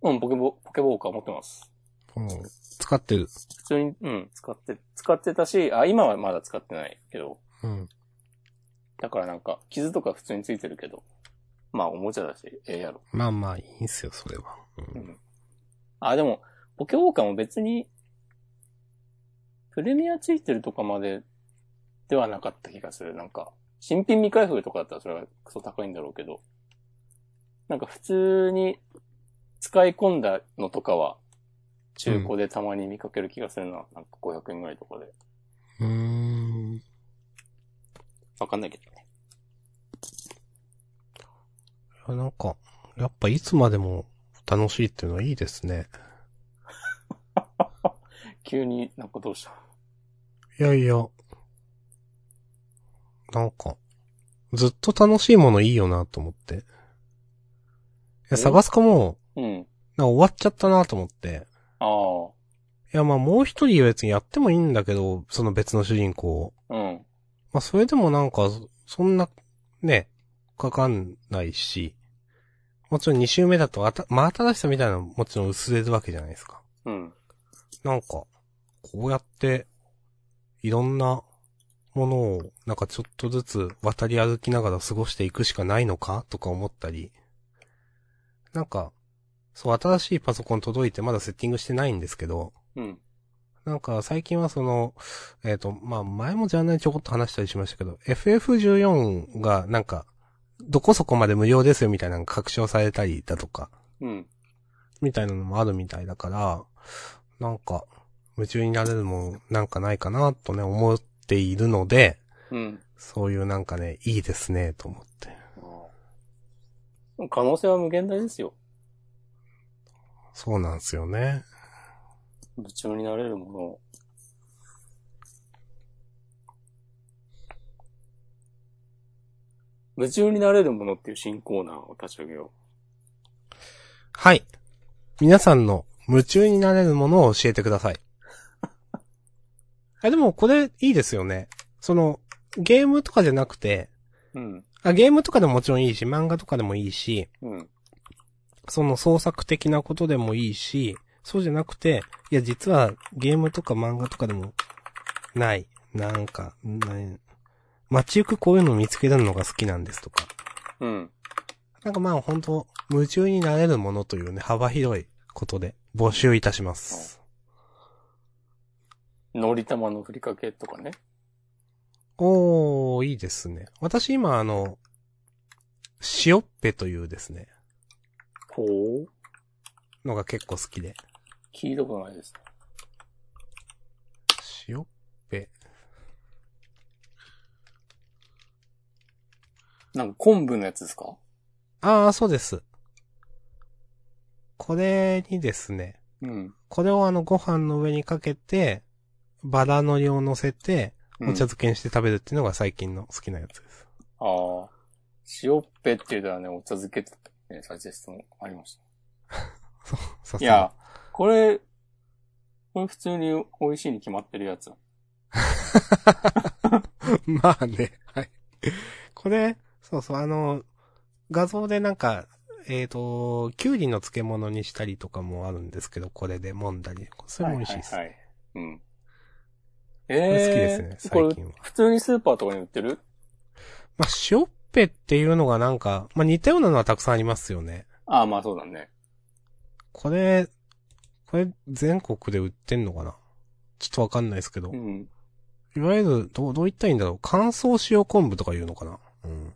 うん、ポケボ、ポケボーカー持ってます。うん。使ってる。普通に、うん、使って、使ってたし、あ、今はまだ使ってないけど、うん。だからなんか、傷とか普通についてるけど、まあおもちゃだし、ええやろ。まあまあ、いいんすよ、それは。う。うんん。あ、でも、ポケウォーカーも別に、プレミアついてるとかまでではなかった気がする。なんか、新品未開封とかだったらそれはクソ高いんだろうけど、なんか普通に使い込んだのとかは、中古でたまに見かける気がするな。なんか500円ぐらいとかで。うーん。わかんないけどね。いやなんか、やっぱいつまでも楽しいっていうのはいいですね。急になんかどうした？いやいや。なんか、ずっと楽しいものいいよなと思って。いや、探すかも、うん。なんか終わっちゃったなと思って。ああ。いや、まあもう一人は別にやってもいいんだけど、その別の主人公。うん。まあそれでもなんか、そんな、ね、かかんないし。もちろん2周目だとあた、まあ新しさみたいなのももちろん薄れるわけじゃないですか。うん。なんか、こうやって、いろんなものを、なんかちょっとずつ渡り歩きながら過ごしていくしかないのかとか思ったり。なんか、そう、新しいパソコン届いてまだセッティングしてないんですけど、うん。なんか最近はその、えっ、と、まあ前もジャンルにちょこっと話したりしましたけど、FF14 がなんか、どこそこまで無料ですよみたいなのが確証されたりだとか、うん。みたいなのもあるみたいだから、なんか、夢中になれるもんなんかないかなとね、思っているので、うん。そういうなんかね、いいですね、と思って。可能性は無限大ですよ。そうなんですよね。夢中になれるものを。夢中になれるものっていう新コーナーを立ち上げよはい。皆さんの夢中になれるものを教えてください。あ、でもこれいいですよね。その、ゲームとかじゃなくて、う。うん。あ、ゲームとかでももちろんいいし、漫画とかでもいいし、うん。その創作的なことでもいいし、そうじゃなくて、いや実はゲームとか漫画とかでもない。なんか、ない街行くこういうのを見つけるのが好きなんですとか。うん。なんかまあ本当夢中になれるものというね、幅広いことで募集いたします。のり玉のふりかけとかね。おー、いいですね。私今あの、塩っぺというですね、ほうのが結構好きで。聞いたことないですね。塩っぺ。なんか昆布のやつですか？ああ、そうです。これにですね、うん。これをあのご飯の上にかけて、バラのりを乗せて、お茶漬けにして食べるっていうのが最近の好きなやつです。ああ。塩っぺって言うたらね、お茶漬けって、ね、サジェストもありました。さすがいや、これ、これ普通に美味しいに決まってるやつ。まあね、はい。これ、そうそう、あの、画像でなんか、えっ、と、キュウリの漬物にしたりとかもあるんですけど、これで揉んだり。それも美味しいです。はいはいはい。うん。ええ好きですね、これ最近は。普通にスーパーとかに売ってる？まあ、シオッペっていうのがなんか、まあ似たようなのはたくさんありますよね。ああ、まあそうだね。これ、これ全国で売ってんのかな？ちょっとわかんないですけど。うん。いわゆる、どう、どう言ったらいいんだろう？乾燥塩昆布とか言うのかな？うん。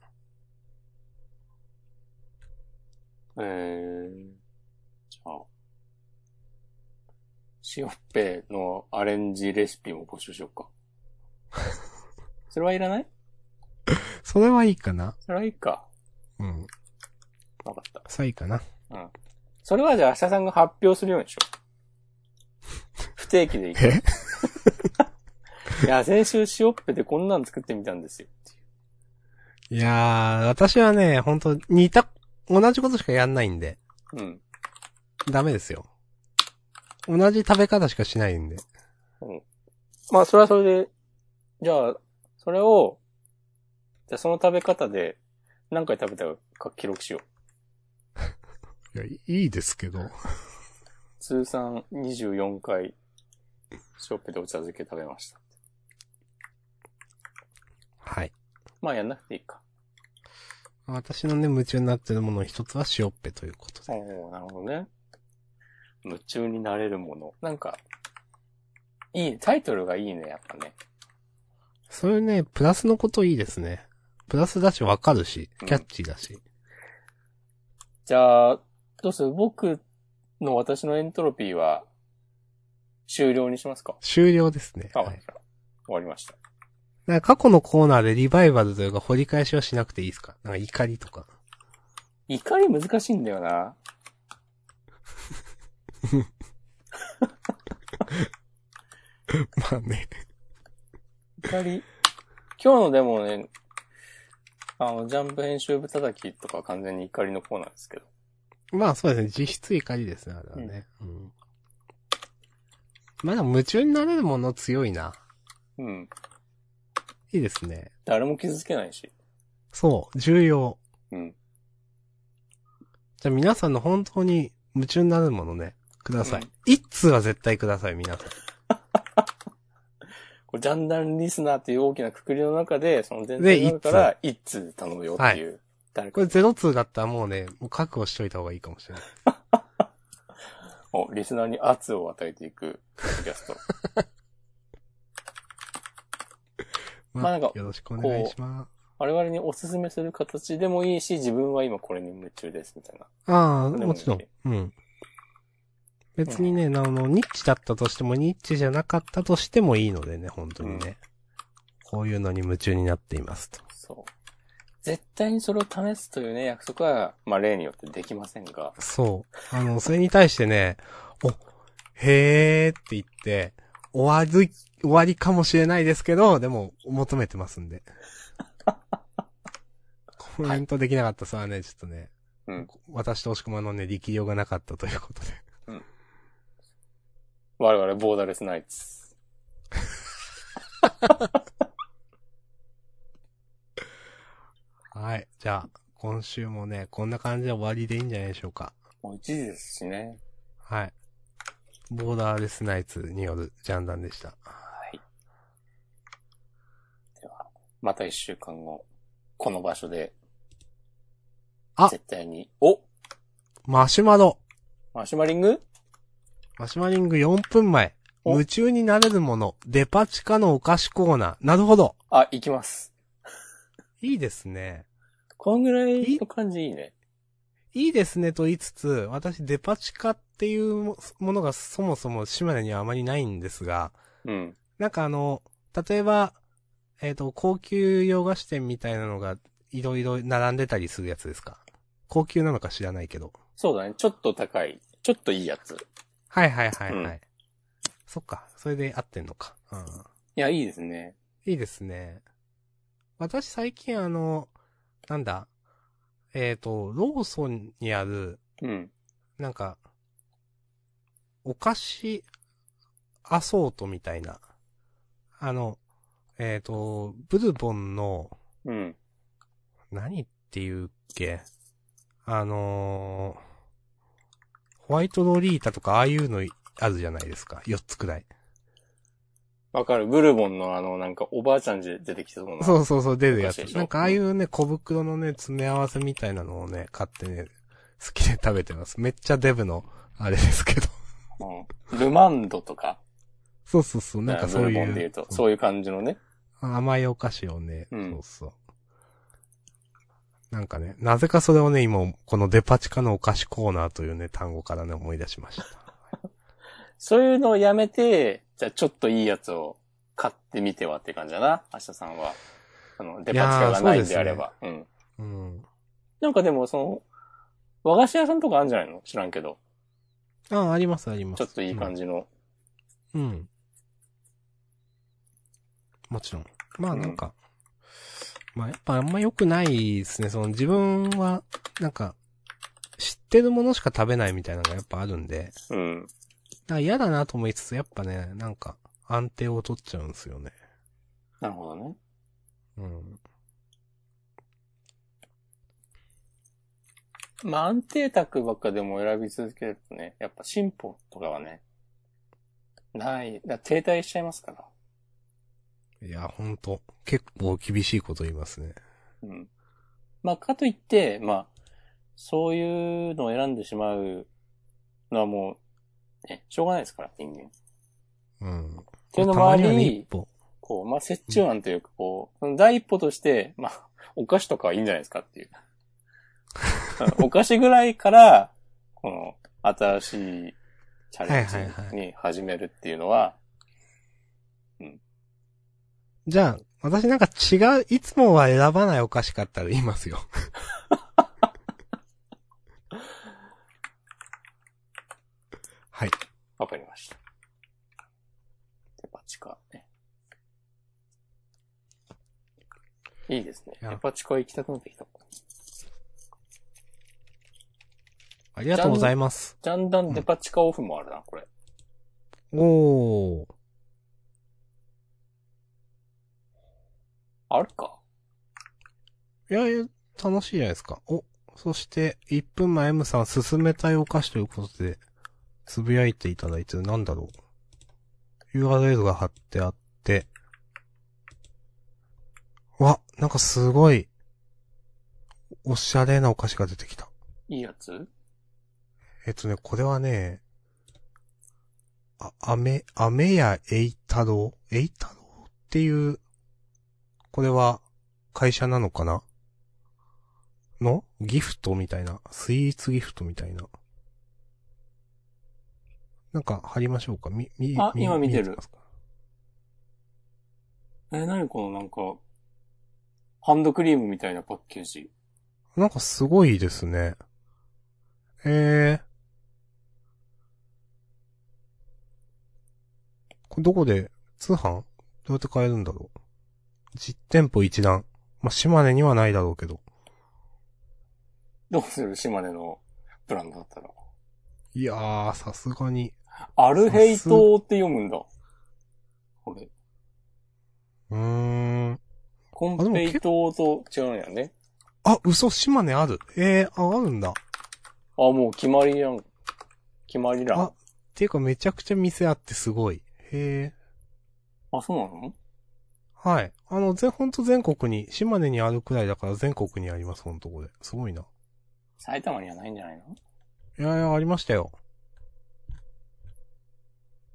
えー、じゃあ、シオッペのアレンジレシピも募集しようか。それはいらない？それはいいかなそれはいいか。うん。わかった。さあいいかなうん。それはじゃあ、明日さんが発表するようにしよう。不定期でいいから。え？いや、先週シオッペでこんなん作ってみたんですよ。いやー、私はね、本当似た、同じことしかやんないんで、うん。ダメですよ。同じ食べ方しかしないんで。まあ、それはそれで、じゃあ、それを、じゃあその食べ方で何回食べたか記録しよう。いや、いいですけど。通算24回、ショップでお茶漬け食べました。はい。まあやんなくていいか。私のね、夢中になってるものの一つは塩っぺということで。おーなるほどね。夢中になれるもの。なんか、いい、タイトルがいいね、やっぱね。それね、プラスのこといいですね。プラスだしわかるし、キャッチーだし。じゃあ、どうする？僕の私のエントロピーは、終了にしますか？終了ですね。あ、はい。終わりました。なんか過去のコーナーでリバイバルというか掘り返しはしなくていいですか？なんか怒りとか。怒り難しいんだよな。まあね。怒り？今日のでもね、あの、ジャンプ編集部叩きとかは完全に怒りのコーナーですけど。まあそうですね。実質怒りですね、あれはね。うん。まあでも夢中になれるもの強いな。うん。いいですね。誰も傷つけないし。そう、重要。うん。じゃあ皆さんの本当に夢中になるものね、くださいうん。一通は絶対ください、皆さん。これジャンダンリスナーっていう大きなくくりの中で、その全体の中から一通頼むよっていう。誰かこれゼロ通だったらもうね、もう覚悟しといた方がいいかもしれない。をリスナーに圧を与えていくポッドキャスト。まあなんかよろしくお願いします。我々におすすめする形でもいいし、自分は今これに夢中ですみたいな。ああ、でももちろん。うん。別にね、あの、ニッチだったとしても、ニッチじゃなかったとしてもいいのでね、本当にね。こういうのに夢中になっていますと。そう。絶対にそれを試すというね、約束は、まあ例によってできませんが。そう。あの、それに対してね、お、へーって言って、終わり、終わりかもしれないですけど、でも、求めてますんで。コメントできなかったさはね、ちょっとね、うん私と押し込まのね、力量がなかったということで。我々ボーダーレスナイツ。はい。じゃあ、今週もね、こんな感じで終わりでいいんじゃないでしょうか。もう1時ですしね。はい。ボーダーレスナイツによるジャンダンでした。はい。では、また1週間後、この場所で、あ絶対に、おマシュマロマシュマリング？マシュマリング4分前。お夢中になれるもの。デパ地下のお菓子コーナー。なるほど。あ、行きます。いいですね。こんぐらいの感じいいね。いいですねと言いつつ、私デパ地下っていうもものがそもそも島根にはあまりないんですが、うん。なんかあの、例えば、えっ、と、高級洋菓子店みたいなのがいろいろ並んでたりするやつですか？高級なのか知らないけど。そうだね。ちょっと高い。ちょっといいやつ。はいはいはいはい。うんそっか。それで合ってんのか。うん。いや、いいですね。いいですね。私最近あの、なんだ、えっ、と、ローソンにある、うん。なんか、お菓子アソートみたいな、あの、えっ、と、ブルボンの、うん。何っていうっけ？あのーホワイトロリータとかああいうのあるじゃないですか。4つくらい。わかる。ブルボンのあの、なんかおばあちゃんで出てきてそうな。そうそうそう、出るやつなんかああいうね、小袋のね、詰め合わせみたいなのをね、買ってね、好きで食べてます。めっちゃデブの、あれですけど。うん。ルマンドとか？そうそうそう、なんかそうブルいう。ボンで言うと、そういう感じのね。甘いお菓子をね、うんそうそう。なんかね、なぜかそれをね、今、このデパ地下のお菓子コーナーというね、単語からね、思い出しました。そういうのをやめて、じゃあちょっといいやつを買ってみてはって感じだな、明日さんは。あの、デパ地下がないんであれば。うん。うん。なんかでも、その、和菓子屋さんとかあるんじゃないの？知らんけど。あ、ありますあります。ちょっといい感じの。うん。うん。もちろん。まあなんか、まあやっぱあんま良くないですね。その自分は、なんか、知ってるものしか食べないみたいなのがやっぱあるんで、うん。だから嫌だなと思いつつ、やっぱね、なんか、安定を取っちゃうんですよね。なるほどね。うん。まあ安定卓ばっかでも選び続けるとね、やっぱ進歩とかはね、ない。だ停滞しちゃいますから。いや、ほんと、結構厳しいこと言いますね。うん。まあ、かといって、まあ、そういうのを選んでしまうのはもう、ね、しょうがないですから、人間。っうん。ていうのもあり。こう、まあ、折衷案というか、こう、その第一歩として、まあ、お菓子とかはいいんじゃないですかっていう。お菓子ぐらいから、この、新しいチャレンジに始めるっていうのは、じゃあ、私なんか違う、いつもは選ばないお菓子買ったら言いますよ。はい。わかりました。デパ地下ね。いいですね。デパ地下行きたくなってきた。ありがとうございます。ジャンダンデパ地下オフもあるな、これ。おー。あるか？いやいや、楽しいじゃないですか。お、そして、1分前 M さん勧めたいお菓子ということで、つぶやいていただいてる、なんだろう？URL が貼ってあって、わ、なんかすごい、おしゃれなお菓子が出てきた。いいやつ？えっとね、これはね、あ、アメ、アメやエイタロウ？エイタロウっていう、これは会社なのかな？の？ギフトみたいな？スイーツギフトみたいな？なんか貼りましょうか？み、み、あ今見てるえますか？え、なにこのなんか、ハンドクリームみたいなパッケージ。なんかすごいですね。えー。これどこで、通販？どうやって買えるんだろう？実店舗一覧。まあ、島根にはないだろうけど。どうする？島根のブランドだったら。いやー、さすがに。アルヘイトって読むんだ。これ。うーん。コンペイトと違うんやね。あ、嘘、島根ある。えー、あ、あるんだ。っあ、もう決まりやん。決まりだ。ああ、ていうかめちゃくちゃ店あってすごい。へー。そうなの？はい。あの、ぜ、ほんと全国に、島根にあるくらいだから全国にあります、ほんとこれ。すごいな。埼玉にはないんじゃないの？いやいや、ありましたよ。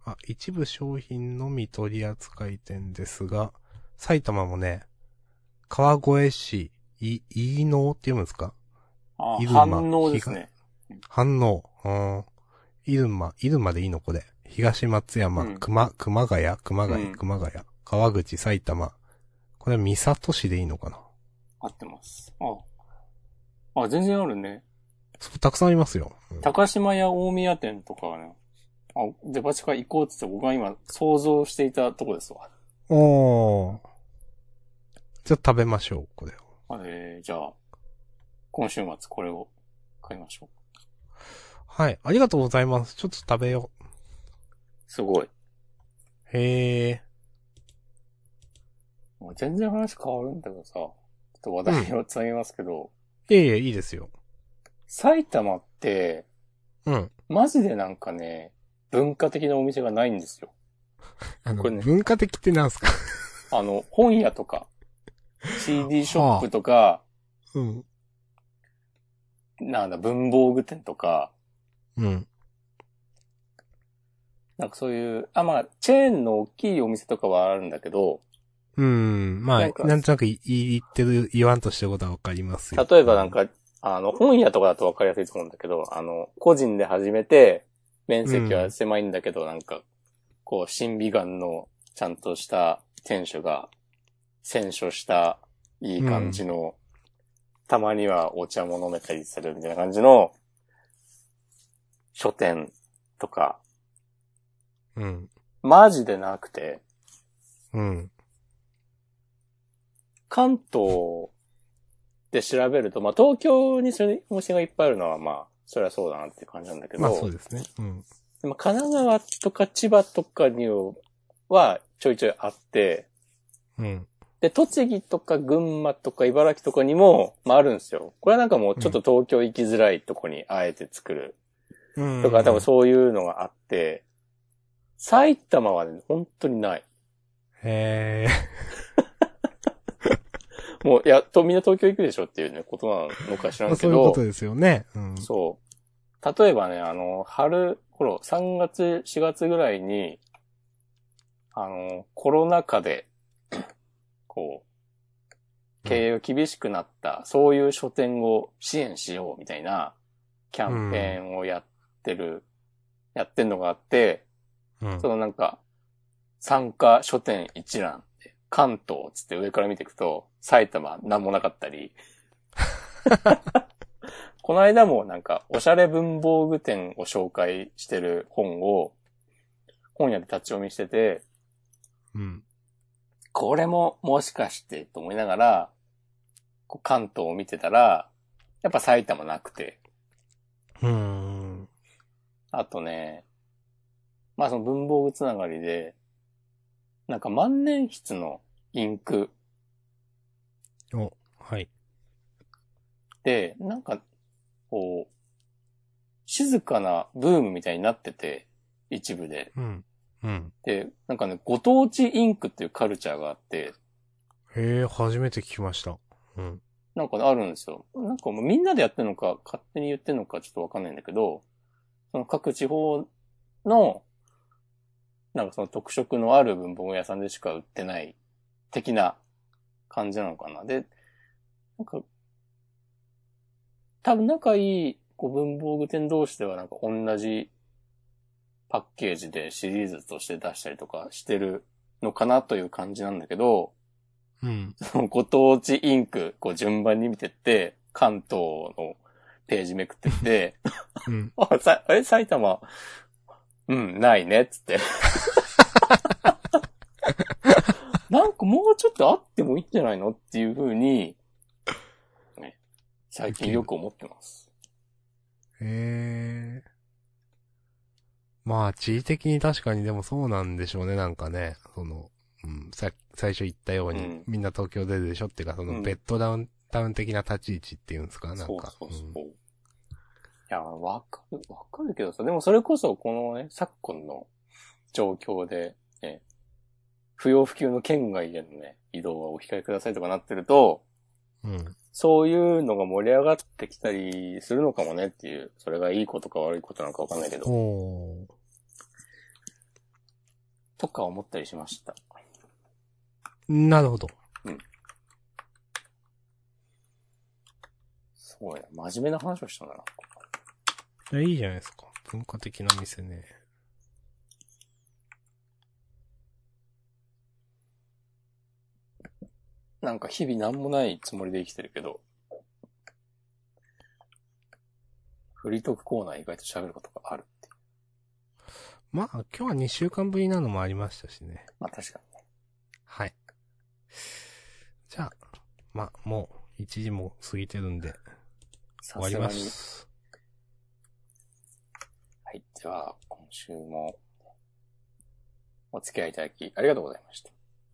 あ、一部商品のみ取り扱い店ですが、埼玉もね、川越市、い、飯能って読むんですか？あ、入間反応ですね。反応。うん。入間、入間でいいの？これ。東松山、うん熊、熊谷、熊谷、うん熊谷、川口、埼玉。これは三郷市でいいのかな？合ってます。あ。あ、全然あるね。そう、たくさんありますよ。うん高島屋大宮店とかはね、あ、デパ地下行こうって言って僕が今想像していたとこですわ。おー。じゃあ食べましょう、これを。えー、じゃあ、今週末これを買いましょう。はい。ありがとうございます。ちょっと食べよう。すごい。へえ。全然話変わるんだけどさ、ちょっと話題をつなげますけど、いえいえ、いいですよ。埼玉って、うん。マジでなんかね、文化的なお店がないんですよ。あの、これね文化的ってなんすか？あの、本屋とか、CD ショップとか、うん。なんだ、文房具店とか、うん。なんかそういう、あ、まあ、チェーンの大きいお店とかはあるんだけど、うん。まあ、なんかなんとなく言言ってる、言わんとしてることはわかりますよ。例えばなんか、あの、本屋とかだとわかりやすいと思うんだけど、あの、個人で始めて、面積は狭いんだけど、なんか、こう、審美眼のちゃんとした店主が、選書したいい感じの、たまにはお茶も飲めたりするみたいな感じの、書店とか、うん。マジでなくて、うん。関東で調べると、まあ、東京にそういうお店がいっぱいあるのは、まあ、それはそうだなっていう感じなんだけど、まあそうですね。うん。でも神奈川とか千葉とかにはちょいちょいあって、うん。で、栃木とか群馬とか茨城とかにも、まああるんですよ。これはなんかもうちょっと東京行きづらいとこにあえて作るうん。とか、多分そういうのがあって、埼玉はね、本当にない。へえ。もう、いや、と、みんな東京行くでしょっていうね、ことなのか知らまあんけど、そういうことですよね。うん。そう。例えばね、あの、春頃、3月、4月ぐらいに、あの、コロナ禍で、こう、経営が厳しくなった、そういう書店を支援しようみたいなキャンペーンをやってる、やってんのがあって、うんそのなんか、参加書店一覧関東つって上から見ていくと、埼玉なんもなかったり、この間もなんか、おしゃれ文房具店を紹介してる本を、本屋で立ち読みしてて、うん。これももしかしてと思いながら、こう関東を見てたら、やっぱ埼玉なくて、うん。あとね、まあその文房具つながりで、なんか万年筆のインクお、はい。で、なんか、こう、静かなブームみたいになってて、一部で。うん。うん。で、なんかね、ご当地インクっていうカルチャーがあって、へえ、初めて聞きました。うん。なんかねあるんですよ。なんかもうみんなでやってるのか、勝手に言ってるのかちょっとわかんないんだけど、その各地方の、なんかその特色のある文房具屋さんでしか売ってない的な感じなのかな。で、なんか、多分仲いいこう文房具店同士ではなんか同じパッケージでシリーズとして出したりとかしてるのかなという感じなんだけど、うん。そのご当地インク、こう順番に見てって、関東のページめくってって、うん。あ、さ、え、埼玉、うん、ないね、つって。なんかもうちょっとあってもいいんじゃないのっていう風に、ね、最近よく思ってます。へえ。まあ、地理的に確かにでもそうなんでしょうね、なんかね。その、うん、さ、最初言ったように、うんみんな東京出るでしょっていうか、その、うんベッドダウンタウン的な立ち位置っていうんですか、なんか。そうそうそう。うんいや、わかる、わかるけどさ、でもそれこそこのね、昨今の状況で、ね、不要不急の県外へのね、移動はお控えくださいとかなってると、うん。そういうのが盛り上がってきたりするのかもねっていう、それがいいことか悪いことなのかわかんないけど。とか思ったりしました。なるほど。そうや、真面目な話をしたんだな。いやいいじゃないですか。文化的な店ね。なんか日々なんもないつもりで生きてるけど、フリートークコーナー意外と喋ることがあるっていう。まあ、今日は2週間ぶりなのもありましたしね。まあ確かにね。はい。じゃあ、まあ、もう、1時も過ぎてるんで、終わりま。す。はい。では、今週も、お付き合いいただき、ありがとうございました。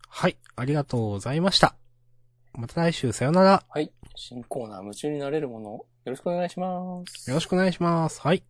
はい、ありがとうございました。また来週さよなら。はい。新コーナー、夢中になれるものを、よろしくお願いします。よろしくお願いします。はい。